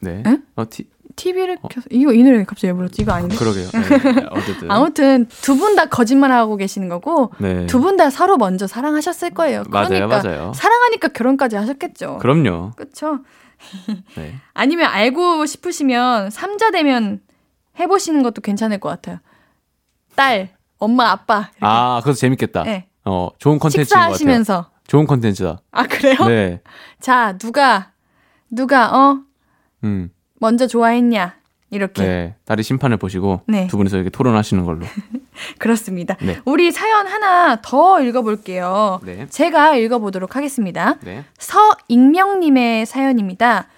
네. 응? 어, 티, TV를 켜서 이거 이 노래 갑자기 왜 불렀지? 이거 아닌데? 그러게요. 네, 어쨌든. 아무튼 두 분 다 거짓말하고 계시는 거고 네. 두분 다 서로 먼저 사랑하셨을 거예요. 맞아요, 그러니까 맞아요. 사랑하니까 결혼까지 하셨겠죠. 그럼요. 그렇죠? 네. 아니면 알고 싶으시면 삼자 되면 해보시는 것도 괜찮을 것 같아요. 딸, 엄마, 아빠. 이렇게. 아, 그것도 재밌겠다. 네. 어, 좋은 컨텐츠인 것 같아요. 식사하시면서. 좋은 컨텐츠다. 아 그래요? 네. 자 누가 누가 어 음. 먼저 좋아했냐 이렇게 네. 딸이 심판을 보시고 네. 두 분이서 이렇게 토론하시는 걸로. 그렇습니다. 네. 우리 사연 하나 더 읽어볼게요. 네. 제가 읽어보도록 하겠습니다. 네. 서익명님의 사연입니다.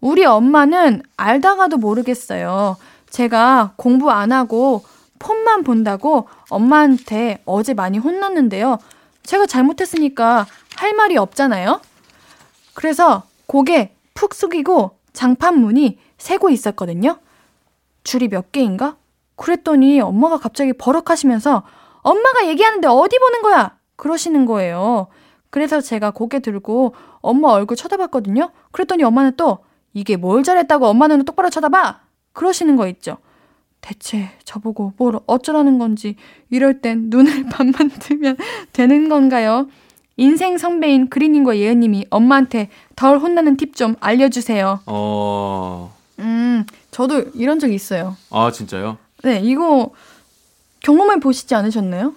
우리 엄마는 알다가도 모르겠어요. 제가 공부 안 하고 폰만 본다고 엄마한테 어제 많이 혼났는데요. 제가 잘못했으니까 할 말이 없잖아요. 그래서 고개 푹 숙이고 장판 문이 새고 있었거든요. 줄이 몇 개인가? 그랬더니 엄마가 갑자기 버럭하시면서 엄마가 얘기하는데 어디 보는 거야? 그러시는 거예요. 그래서 제가 고개 들고 엄마 얼굴 쳐다봤거든요. 그랬더니 엄마는 또 이게 뭘 잘했다고 엄마 눈을 똑바로 쳐다봐? 그러시는 거 있죠. 대체 저보고 뭘 어쩌라는 건지 이럴 땐 눈을 반만 뜨면 되는 건가요? 인생 선배인 그리님과 예은님이 엄마한테 덜 혼나는 팁 좀 알려주세요. 어. 음, 저도 이런 적 있어요. 아, 진짜요? 네, 이거 경험해 보시지 않으셨나요?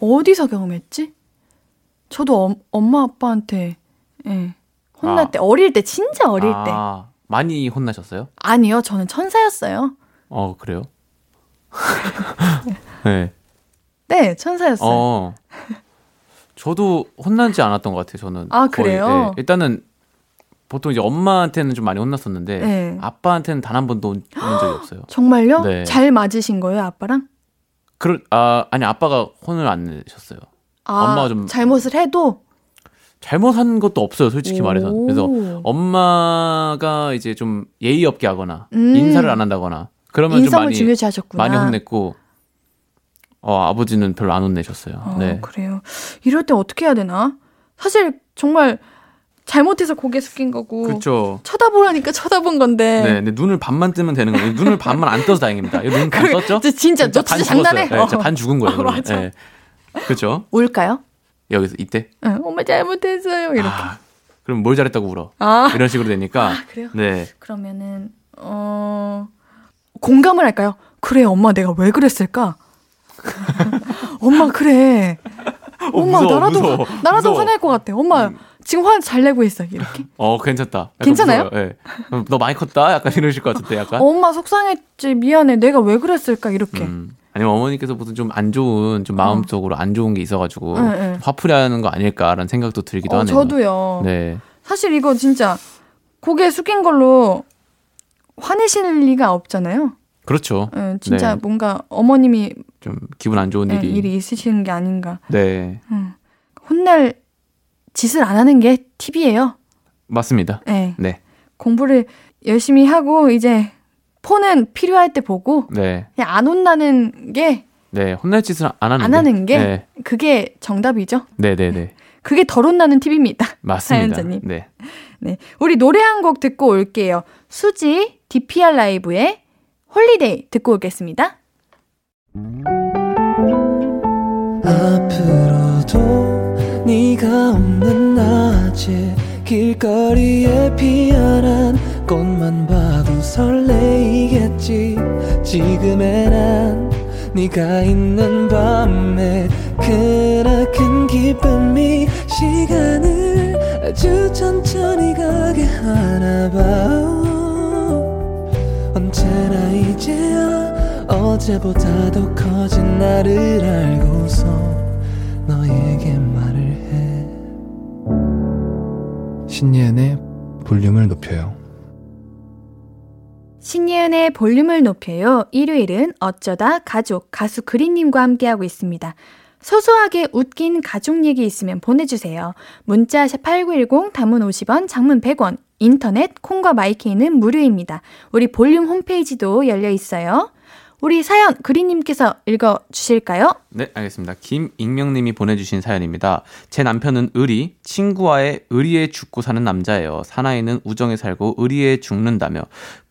어디서 경험했지? 저도 엄, 엄마 아빠한테 예, 혼날 아. 때 어릴 때 진짜 어릴 때 아, 많이 혼나셨어요? 아니요 저는 천사였어요. 어, 그래요? 네. 네 천사였어요. 어. 저도 혼나지 않았던 것 같아요, 저는. 아, 거의. 그래요? 네. 일단은 보통 이제 엄마한테는 좀 많이 혼났었는데 네. 아빠한테는 단 한 번도 혼- 혼난 적이 없어요. 정말요? 네. 잘 맞으신 거예요 아빠랑? 그럴 아 아니 아빠가 혼을 안 내셨어요. 아, 엄마가 좀- 잘못을 해도 잘못한 것도 없어요, 솔직히 오. 말해서. 그래서 엄마가 이제 좀 예의 없게 하거나 음. 인사를 안 한다거나 그러면 좀 인성을 많이 중요시 하셨구나. 많이 혼냈고 어 아버지는 별로 안 혼내셨어요. 어, 네. 그래요. 이럴 때 어떻게 해야 되나? 사실 정말 잘못해서 고개 숙인 거고 그렇죠. 쳐다보라니까 쳐다본 건데. 네, 근데 눈을 반만 뜨면 되는 거예요. 눈을 반만 안 떠서 다행입니다. 눈반 그래, 떴죠? 진짜, 진짜, 너 반. 장난해? 네, 진짜 어. 반 죽은 거예요. 어. 맞아. 네. 그렇죠. 올까요? 여기서 이때. 응, 엄마 잘못했어요. 이렇게. 아, 아, 그럼 뭘 잘했다고 울어. 이런 식으로 되니까. 그래요? 네. 그러면은 어 공감을 할까요? 그래, 엄마 내가 왜 그랬을까? 엄마 그래. 어, 엄마 무서워, 나라도 무서워, 나라도 무서워. 음. 화날 것 같아. 엄마 지금 화 잘 내고 있어. 이렇게. 어, 괜찮다. 괜찮아요? 예. 어, 너 많이 컸다? 약간 이러실 것 같은데, 약간. 엄마 속상했지. 미안해. 내가 왜 그랬을까? 이렇게. 음. 아니면 어머니께서 무슨 좀 안 좋은, 좀 마음적으로 안 좋은 게 있어가지고, 응, 응. 화풀이하는 거 아닐까라는 생각도 들기도 어, 하네요. 저도요. 네. 사실 이거 진짜 고개 숙인 걸로 화내실 리가 없잖아요. 그렇죠. 예, 진짜 네. 뭔가 어머님이 좀 기분 안 좋은 예, 일이. 일이 있으시는 게 아닌가. 네. 음. 혼낼 짓을 안 하는 게 팁이에요. 맞습니다. 예. 네. 공부를 열심히 하고 이제 폰은 필요할 때 보고 네. 그냥 안 혼나는 게안 네. 혼날 짓을 안 하는 하는 게 네. 그게 정답이죠. 네, 네, 네. 그게 덜 혼나는 팁입니다. 맞습니다. 사연자님. 네. 네. 우리 노래 한 곡 듣고 올게요. 수지 DPR 라이브의 Holiday 듣고 오겠습니다. 앞으로도 네가 없는 낮에 길거리에 피어난 꽃만 봐도 설레이겠지 지금의 난 네가 있는 밤에 그나큰 기쁨이 시간을 아주 천천히 가게 하나 봐 언제나 이제야 어제보다 더 커진 나를 알고서 너에게 말을 해 신예은의 볼륨을 높여요. 신예은의 볼륨을 높여요. 일요일은 어쩌다 가족, 가수 그린님과 함께하고 있습니다. 소소하게 웃긴 가족 얘기 있으면 보내주세요. 문자 샵8910 단문 50원, 장문 100원, 인터넷 콩과 마이케이는 무료입니다. 우리 볼륨 홈페이지도 열려 있어요. 우리 사연 그리님께서 읽어 주실까요? 네, 알겠습니다. 김익명님이 보내주신 사연입니다. 제 남편은 의리, 친구와의 의리에 죽고 사는 남자예요. 사나이는 우정에 살고 의리에 죽는다며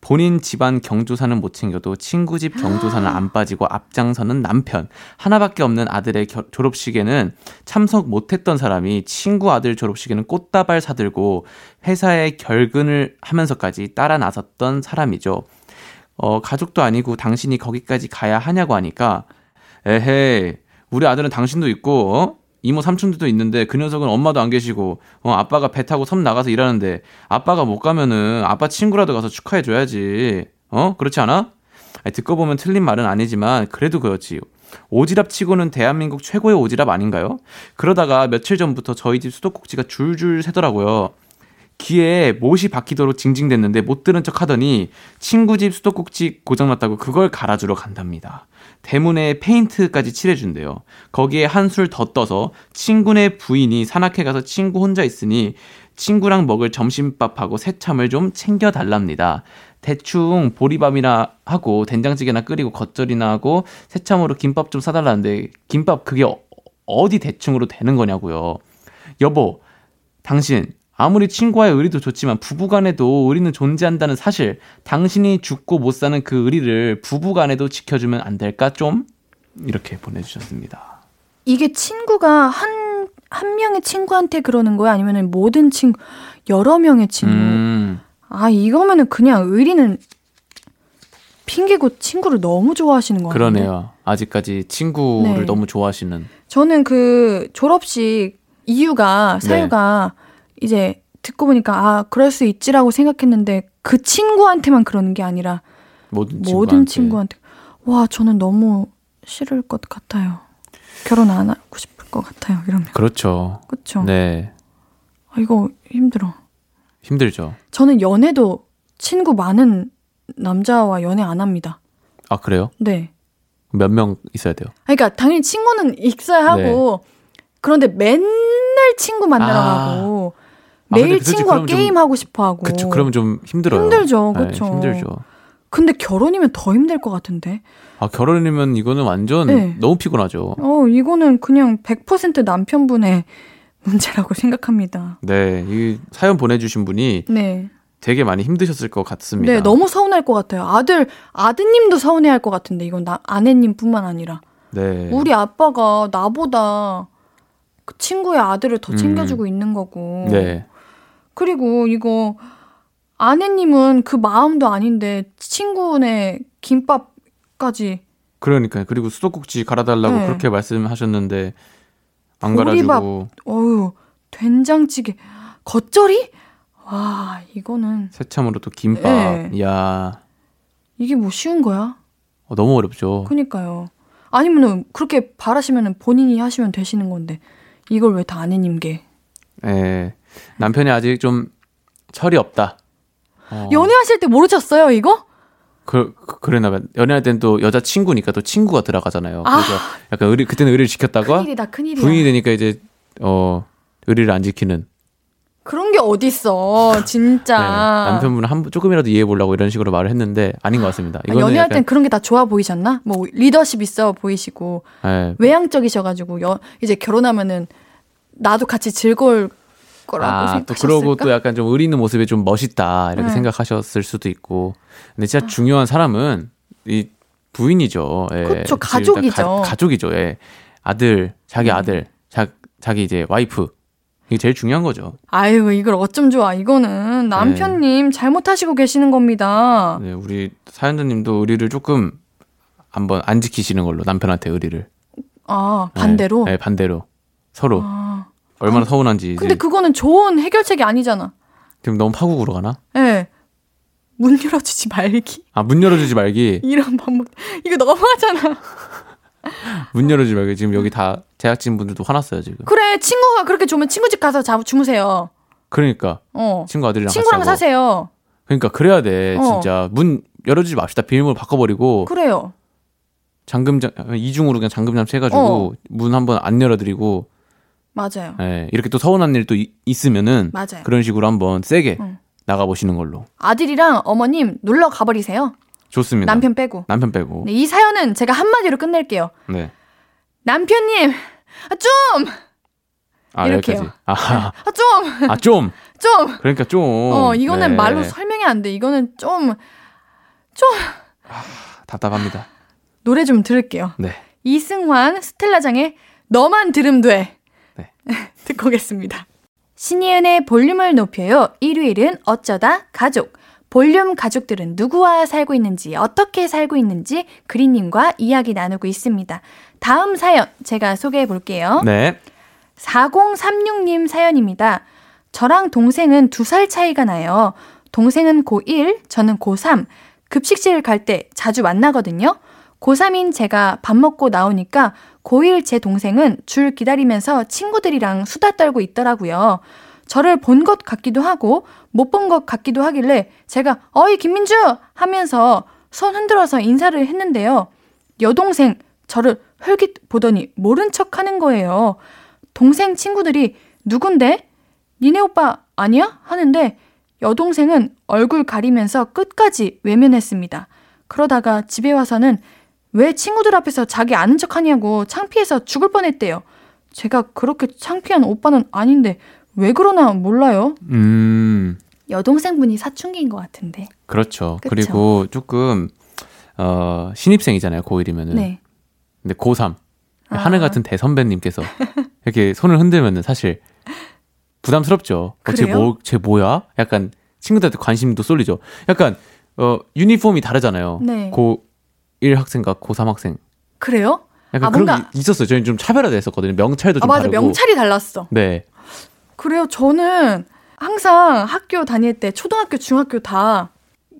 본인 집안 경조사는 못 챙겨도 친구 집 경조사는 안 빠지고 앞장서는 남편. 하나밖에 없는 아들의 겨, 졸업식에는 참석 못했던 사람이 친구 아들 졸업식에는 꽃다발 사들고 회사에 결근을 하면서까지 따라 나섰던 사람이죠. 어, 가족도 아니고 당신이 거기까지 가야 하냐고 하니까, 에헤이, 우리 아들은 당신도 있고, 어? 이모 삼촌들도 있는데 그 녀석은 엄마도 안 계시고, 어, 아빠가 배 타고 섬 나가서 일하는데, 아빠가 못 가면은 아빠 친구라도 가서 축하해 줘야지. 어? 그렇지 않아? 아니, 듣고 보면 틀린 말은 아니지만, 그래도 그렇지. 오지랖 치고는 대한민국 최고의 오지랖 아닌가요? 그러다가 며칠 전부터 저희 집 수도꼭지가 줄줄 새더라고요. 귀에 못이 박히도록 징징댔는데 못 들은 척 하더니 친구 집 수도꼭지 고장났다고 그걸 갈아주러 간답니다. 대문에 페인트까지 칠해준대요. 거기에 한술 더 떠서 친구네 부인이 산악회 가서 친구 혼자 있으니 친구랑 먹을 점심밥하고 새참을 좀 챙겨달랍니다. 대충 보리밥이나 하고 된장찌개나 끓이고 겉절이나 하고 새참으로 김밥 좀 사달라는데 김밥 그게 어- 어디 대충으로 되는 거냐고요. 여보, 당신 아무리 친구와의 의리도 좋지만 부부간에도 의리는 존재한다는 사실, 당신이 죽고 못 사는 그 의리를 부부간에도 지켜주면 안 될까 좀 이렇게 보내주셨습니다. 이게 친구가 한, 한 명의 친구한테 그러는 거야? 아니면 모든 친구, 여러 명의 친구? 음, 아, 이거면은 그냥 의리는 핑계고 친구를 너무 좋아하시는 거 같아요. 그러네요. 아직까지 친구를 네. 너무 좋아하시는. 저는 그 졸업식 이유가 네. 사유가 이제 듣고 보니까 아 그럴 수 있지라고 생각했는데 그 친구한테만 그러는 게 아니라 모든 모든 친구한테. 친구한테 와 저는 너무 싫을 것 같아요. 결혼 안 하고 싶을 것 같아요. 이러면 그렇죠. 그렇죠. 네, 아, 이거 힘들어. 힘들죠. 저는 연애도 친구 많은 남자와 연애 안 합니다. 아 그래요? 네. 몇 명 있어야 돼요? 아, 그러니까 당연히 친구는 있어야 하고 그런데 맨날 친구 만나러 네. 아. 가고 아, 근데 매일 그치, 친구와 그럼 좀- 게임 하고 싶어 하고 그쵸. 그러면 좀 힘들어요. 힘들죠, 네, 그쵸. 힘들죠. 근데 결혼이면 더 힘들 것 같은데 아 결혼이면 이거는 완전 네. 너무 피곤하죠. 어 이거는 그냥 100% 남편분의 문제라고 생각합니다. 네, 이 사연 보내 주신 분이 네. 되게 많이 힘드셨을 것 같습니다. 네, 너무 서운할 것 같아요. 아들, 아드님도 서운해할 것 같은데, 이건 나, 아내님뿐만 아니라. 네. 우리 아빠가 나보다 그 친구의 아들을 더 음. 챙겨주고 있는 거고. 네. 그리고 이거 아내님은 그 마음도 아닌데 친구네 김밥까지 그러니까 그리고 수도꼭지 갈아달라고 네. 그렇게 말씀하셨는데 안 보리밥. 갈아주고 어유 된장찌개 겉절이 와 이거는 새참으로 또 김밥. 네. 이야 이게 뭐 쉬운 거야? 어, 너무 어렵죠. 그니까요. 아니면은 그렇게 바라시면은 본인이 하시면 되시는 건데 이걸 왜 다 아내님께? 예. 남편이 아직 좀 철이 없다. 어, 연애하실 때 모르셨어요 이거? 그, 그 그랬나 봐요. 연애할 땐또 여자 친구니까 또 친구가 들어가잖아요. 그래서 약간 의리 그때는 의리를 지켰다가 큰일이다 큰일이야. 부인이 되니까 이제 어 의리를 안 지키는 그런 게 어딨어 진짜. 네, 남편분은 한 조금이라도 이해해 보려고 이런 식으로 말을 했는데 아닌 것 같습니다. 아, 이거는 연애할 약간 땐 그런 게 다 좋아 보이셨나? 뭐 리더십 있어 보이시고 예, 외향적이셔가지고 여, 이제 결혼하면은 나도 같이 즐거울 거라고 아, 또 생각하셨을까? 그러고 또 약간 좀 의리 있는 모습이 좀 멋있다 이렇게 네. 생각하셨을 수도 있고. 근데 진짜 중요한 사람은 이 부인이죠. 예. 지금 가족이죠. 가, 가족이죠. 예. 아들, 자기 음. 아들, 자, 자기 이제 와이프. 이게 제일 중요한 거죠. 아이고 이걸 어쩜 좋아 이거는 남편님 잘못하시고 계시는 겁니다. 네, 우리 사연자님도 의리를 조금 한번 안 지키시는 걸로 남편한테 의리를. 아 네, 반대로. 네, 반대로 서로 아, 얼마나 서운한지 근데 이제 그거는 좋은 해결책이 아니잖아. 지금 너무 파국으로 가나? 예. 네. 문 열어주지 말기 아 문 열어주지 말기. 이런 방법 이거 너무하잖아. 문 열어주지 말기. 지금 여기 다 제작진 분들도 화났어요 지금. 그래 친구가 그렇게 좋으면 친구 집 가서 자 그러니까 그러니까 어 친구 아들이랑 친구랑. 사세요. 그러니까 그래야 돼 어. 진짜 문 열어주지 맙시다. 비밀번호 바꿔버리고 그래요. 잠금 잠 이중으로 그냥 잠금 잠치 해가지고 어. 문 한번 안 열어드리고 맞아요. 예, 이렇게 또 서운한 일또 있으면은 맞아요. 그런 식으로 한번 세게 응. 나가 보시는 걸로 아들이랑 어머님 놀러 가버리세요. 좋습니다. 남편 빼고. 남편 빼고. 네, 이 사연은 제가 한마디로 끝낼게요. 네. 남편님, 아, 좀! 아, 이렇게요. 아, 아, 좀! 아, 좀. 좀! 그러니까 좀. 어, 이거는 네. 말로 설명이 안 돼. 이거는 좀, 답답합니다. 노래 좀 들을게요. 네. 이승환, 스텔라장의 너만 들음 돼. 네. 듣고 오겠습니다. 신이은의 볼륨을 높여요. 일요일은 어쩌다 가족. 볼륨 가족들은 누구와 살고 있는지, 어떻게 살고 있는지 그린님과 이야기 나누고 있습니다. 다음 사연 제가 소개해 볼게요. 네. 4036님 사연입니다. 저랑 동생은 두 살 차이가 나요. 동생은 고1, 저는 고3. 급식실 갈 때 자주 만나거든요. 고3인 제가 밥 먹고 나오니까 고1 제 동생은 줄 기다리면서 친구들이랑 수다 떨고 있더라고요. 저를 본 것 같기도 하고 못 본 것 같기도 하길래 제가 어이 김민주 하면서 손 흔들어서 인사를 했는데요. 여동생 저를 흘깃 보더니 모른 척 하는 거예요. 동생 친구들이 누군데? 니네 오빠 아니야? 하는데 여동생은 얼굴 가리면서 끝까지 외면했습니다. 그러다가 집에 와서는 왜 친구들 앞에서 자기 아는 척 하냐고 창피해서 죽을 뻔했대요. 제가 그렇게 창피한 오빠는 아닌데 왜 그러나 몰라요. 음. 여동생분이 사춘기인 것 같은데. 그렇죠. 그쵸. 그리고 조금 어, 신입생이잖아요. 고1이면은. 네. 근데 고3 아. 하늘 같은 대선배님께서 이렇게 손을 흔들면은 사실 부담스럽죠. 어, 쟤? 뭐, 쟤 뭐야? 약간 친구들한테 관심도 쏠리죠. 약간 어, 유니폼이 다르잖아요. 네. 고 1 학생과 고3 학생. 그래요? 약간 아, 그런 뭔가- 게 있었어요. 저희는 좀 차별화됐었거든요. 명찰도 아, 좀 맞아. 다르고. 명찰이 달랐어. 네. 그래요. 저는 항상 학교 다닐 때 초등학교, 중학교 다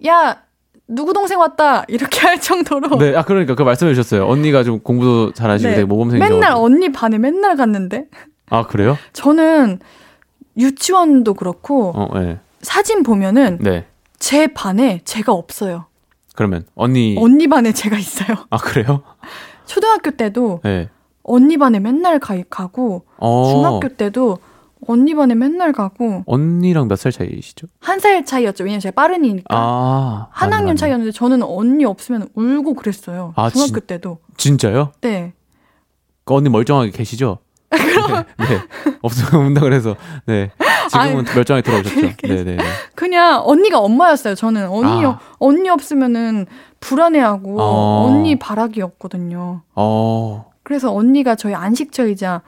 야, 누구 동생 왔다 이렇게 할 정도로 네, 아 그러니까 그 말씀해 주셨어요. 언니가 좀 공부도 잘하시고 네. 되게 모범생이죠. 맨날 언니 반에 맨날 갔는데 아 그래요? 저는 유치원도 그렇고 어, 네. 사진 보면은 네. 제 반에 제가 없어요. 그러면 언니. 언니 반에 제가 있어요. 아 그래요? 초등학교 때도 네. 언니 반에 맨날 가, 가고 어. 중학교 때도 언니 반에 맨날 가고 언니랑 몇 살 차이시죠? 한 살 차이였죠. 왜냐면 제가 빠르니까. 아. 한 맞네, 학년 맞네. 차이였는데 저는 언니 없으면 울고 그랬어요. 아, 중학교 진- 때도. 진짜요? 네. 그 언니 멀쩡하게 계시죠? 네, 네. 없으면 운다 그래서 네 지금은 멀쩡하게 돌아오셨죠. 네, 네, 네. 그냥 언니가 엄마였어요. 저는 언니 아. 언니 없으면은 불안해하고 어. 언니 바라기였거든요. 어, 그래서 언니가 저희 안식처이자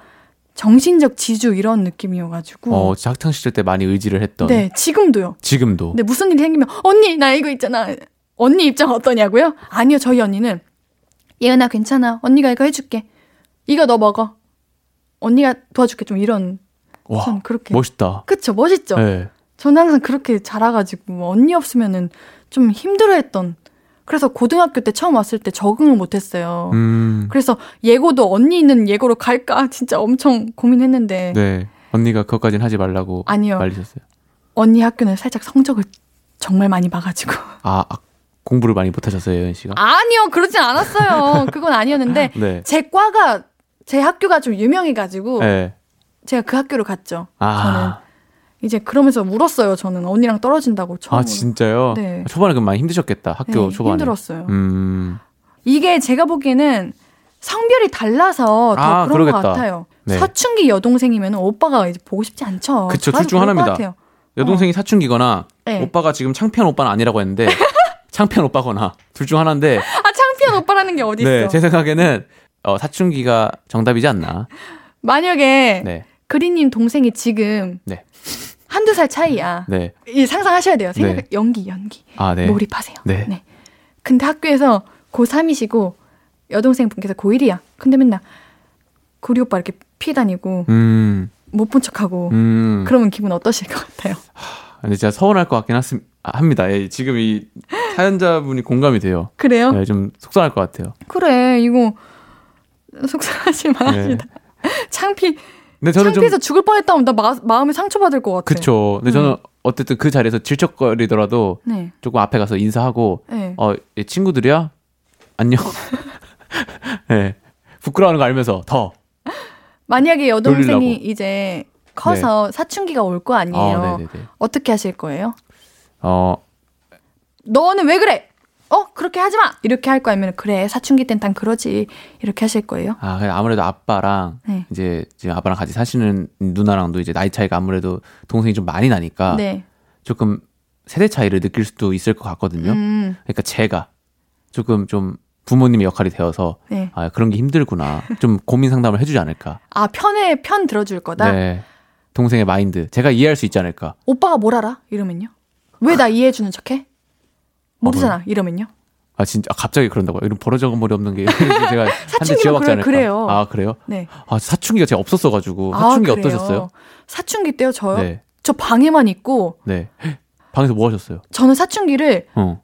정신적 지주 이런 느낌이어가지고. 어, 학창 시절 때 많이 의지를 했던. 네, 지금도요. 지금도. 근데 무슨 일이 생기면 언니 나 이거 있잖아. 언니 입장 어떠냐고요? 아니요, 저희 언니는 예은아 괜찮아. 언니가 이거 해줄게. 이거 너 먹어. 언니가 도와줄게. 좀 이런. 와, 전 그렇게. 멋있다. 그쵸, 멋있죠. 네. 저는 항상 그렇게 자라가지고 언니 없으면은 좀 힘들어했던. 그래서 고등학교 때 처음 왔을 때 적응을 못했어요. 음, 그래서 예고도 언니 있는 예고로 갈까 진짜 엄청 고민했는데 네. 언니가 그것까지는 하지 말라고 아니요. 말리셨어요. 언니 학교는 살짝 성적을 정말 많이 봐가지고 아, 아, 공부를 많이 못하셨어요, 예은 씨가? 아니요 그러진 않았어요. 그건 아니었는데 네. 제 과가 제 학교가 좀 유명해가지고 네. 제가 그 학교로 갔죠. 아. 저는 이제 그러면서 울었어요. 저는 언니랑 떨어진다고 처음으로. 아, 진짜요? 네. 초반에 그럼 많이 힘드셨겠다, 학교 네, 초반에. 힘들었어요. 음, 이게 제가 보기에는 성별이 달라서 더 아, 그런 그러겠다. 것 같아요. 네. 사춘기 여동생이면 오빠가 이제 보고 싶지 않죠. 그쵸, 둘중 하나입니다. 여동생이 사춘기거나 네. 오빠가 지금 창피한 오빠는 아니라고 했는데 창피한 오빠거나 둘 중 하나인데 아 창피한 오빠라는 게 어디 있어? 네, 제 생각에는 어, 사춘기가 정답이지 않나. 만약에 네. 그린님 동생이 지금 네. 한두 살 차이야. 네. 이 상상하셔야 돼요. 생각 네. 연기 연기 아, 네. 몰입하세요. 네. 근데 학교에서 고3이시고 여동생 분께서 고1이야. 근데 맨날 구리 오빠 이렇게 피해 다니고 음. 못본 척하고 음. 그러면 기분 어떠실 것 같아요? 근데 진짜 서운할 것 같긴 하습, 아, 합니다. 예, 지금 이 사연자분이 공감이 돼요. 그래요? 네, 좀 속상할 것 같아요. 그래 이거 속상하실 네. 만합니다. 창피 근데 저는 좀 창피해서 죽을 뻔했다면 나 마, 마음이 상처받을 것 같아. 그쵸. 근데 음. 저는 어쨌든 그 자리에서 질척거리더라도 네. 조금 앞에 가서 인사하고 네. 어, 얘 친구들이야? 안녕. 네. 부끄러워하는 거 알면서 더. 만약에 여동생이 놀리려고. 네. 이제 커서 사춘기가 올 거 아니에요. 어, 네네네. 어떻게 하실 거예요? 어, 너는 왜 그래? 어 그렇게 하지 마. 이렇게 할 거 아니면 그래 사춘기 땐난 그러지 이렇게 하실 거예요? 아, 아무래도 아빠랑 네. 이제 지금 아빠랑 같이 사시는 누나랑도 이제 나이 차이가 아무래도 동생이 좀 많이 나니까 네. 조금 세대 차이를 느낄 수도 있을 것 같거든요. 음, 그러니까 제가 조금 좀 부모님의 역할이 되어서 네. 아, 그런 게 힘들구나. 좀 고민 상담을 해주지 않을까. 아 편에 편 들어줄 거다. 네. 동생의 마인드. 제가 이해할 수 있지 않을까. 오빠가 뭘 알아? 이러면요? 왜 나 이해해 주는 척해? 모르잖아. 이러면요? 아, 진짜, 아, 갑자기 그런다고요? 이런 버러져간 머리 없는 게. 제가 한대 지어박지 않을까. 그래요. 아, 그래요? 네. 아, 사춘기가 제가 없었어가지고. 아, 사춘기 그래요? 어떠셨어요? 사춘기 때요 저요? 네. 저 방에만 있고 네. 방에서 뭐 하셨어요? 저는 사춘기를 어.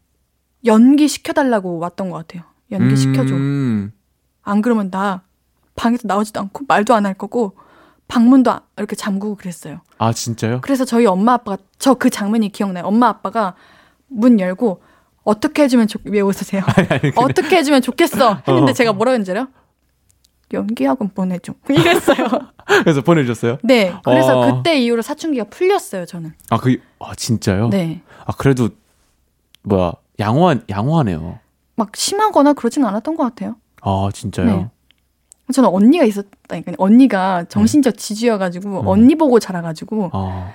연기 시켜달라고 왔던 것 같아요. 연기 시켜줘. 음, 안 그러면 나 방에서 나오지도 않고 말도 안 할 거고 방문도 아- 이렇게 잠그고 그랬어요. 아, 진짜요? 그래서 저희 엄마 아빠가 저 그 장면이 기억나요. 엄마 아빠가 문 열고 어떻게 해주면 좋, 왜 웃으세요? 어떻게 해주면 좋겠어. 했는데 어. 제가 뭐라 그랬는지 알아요? 연기학원 보내줘. 이랬어요. 그래서 보내주셨어요? 네. 그래서 어. 그때 이후로 사춘기가 풀렸어요, 저는. 아, 그, 아, 진짜요? 네. 아, 그래도, 뭐야, 양호한, 양호하네요. 막 심하거나 그러진 않았던 것 같아요. 아, 진짜요? 네. 저는 언니가 있었다니까. 언니가 정신적 지주여가지고 음. 언니 보고 자라가지고 아,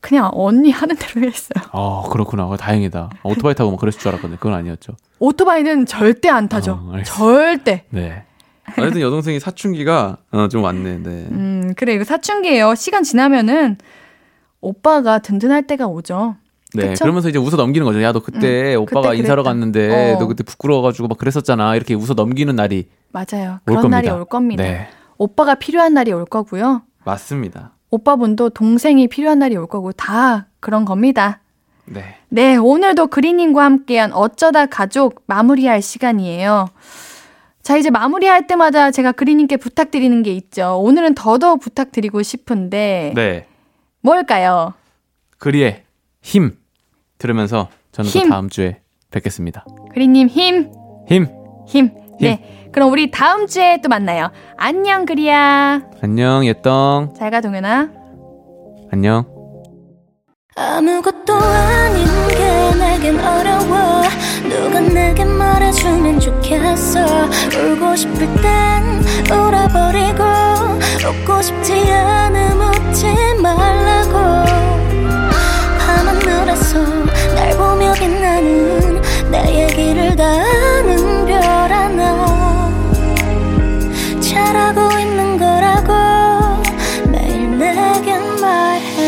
그냥 언니 하는 대로 했어요. 아, 그렇구나. 아, 다행이다. 오토바이 타고 뭐 그랬을 줄 알았거든요. 그건 아니었죠. 오토바이는 절대 안 타죠. 어. 절대. 네. 어쨌든 여동생이 사춘기가 어, 좀 왔네. 네. 음, 그래. 이거 사춘기예요. 시간 지나면은 오빠가 든든할 때가 오죠. 네. 그쵸? 그러면서 이제 웃어 넘기는 거죠. 야, 너 그때 오빠가 그때 인사하러 그랬다. 갔는데 어. 너 그때 부끄러워가지고 막 그랬었잖아. 이렇게 웃어 넘기는 날이 맞아요. 올 그런 겁니다. 날이 올 겁니다. 네. 오빠가 필요한 날이 올 거고요. 맞습니다. 오빠분도 동생이 필요한 날이 올 거고 다 그런 겁니다. 네. 네, 오늘도 그린님과 함께한 어쩌다 가족 마무리할 시간이에요. 자, 이제 마무리할 때마다 제가 그린님께 부탁드리는 게 있죠. 오늘은 더더욱 부탁드리고 싶은데 네. 뭘까요? 그리의 힘 들으면서 저는 또 힘. 다음 주에 뵙겠습니다. 그린님 힘, 힘. 힘. 네, 그럼 우리 다음 주에 또 만나요. 안녕, 그리야. 안녕, 예떡. 잘 가, 동현아. 안녕. 아무것도 아닌 게 내겐 어려워 누가 내게 말해주면 좋겠어 울고 싶을 땐 울어버리고 웃고 싶지 않음 웃지 말라고 밤하늘에서 날 보며 빛나는 내 얘기를 다 아는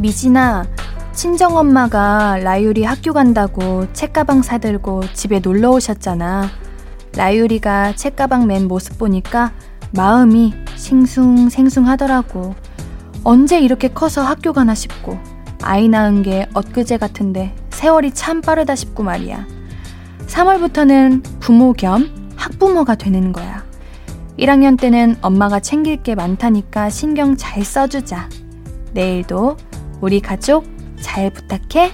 미진아, 친정엄마가 라유리 학교 간다고 책가방 사들고 집에 놀러 오셨잖아. 라유리가 책가방 맨 모습 보니까 마음이 싱숭생숭하더라고. 언제 이렇게 커서 학교 가나 싶고, 아이 낳은 게 엊그제 같은데 세월이 참 빠르다 싶고 말이야. 3월부터는 부모 겸 학부모가 되는 거야. 1학년 때는 엄마가 챙길 게 많다니까 신경 잘 써주자. 내일도 우리 가족 잘 부탁해.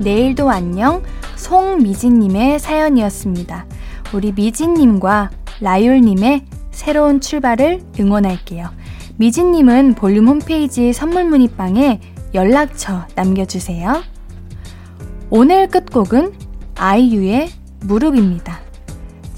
내일도 안녕 송미진님의 사연이었습니다. 우리 미진님과 라율님의 새로운 출발을 응원할게요. 미진님은 볼륨 홈페이지 선물 문의방에 연락처 남겨주세요. 오늘 끝곡은 아이유의 무릎입니다.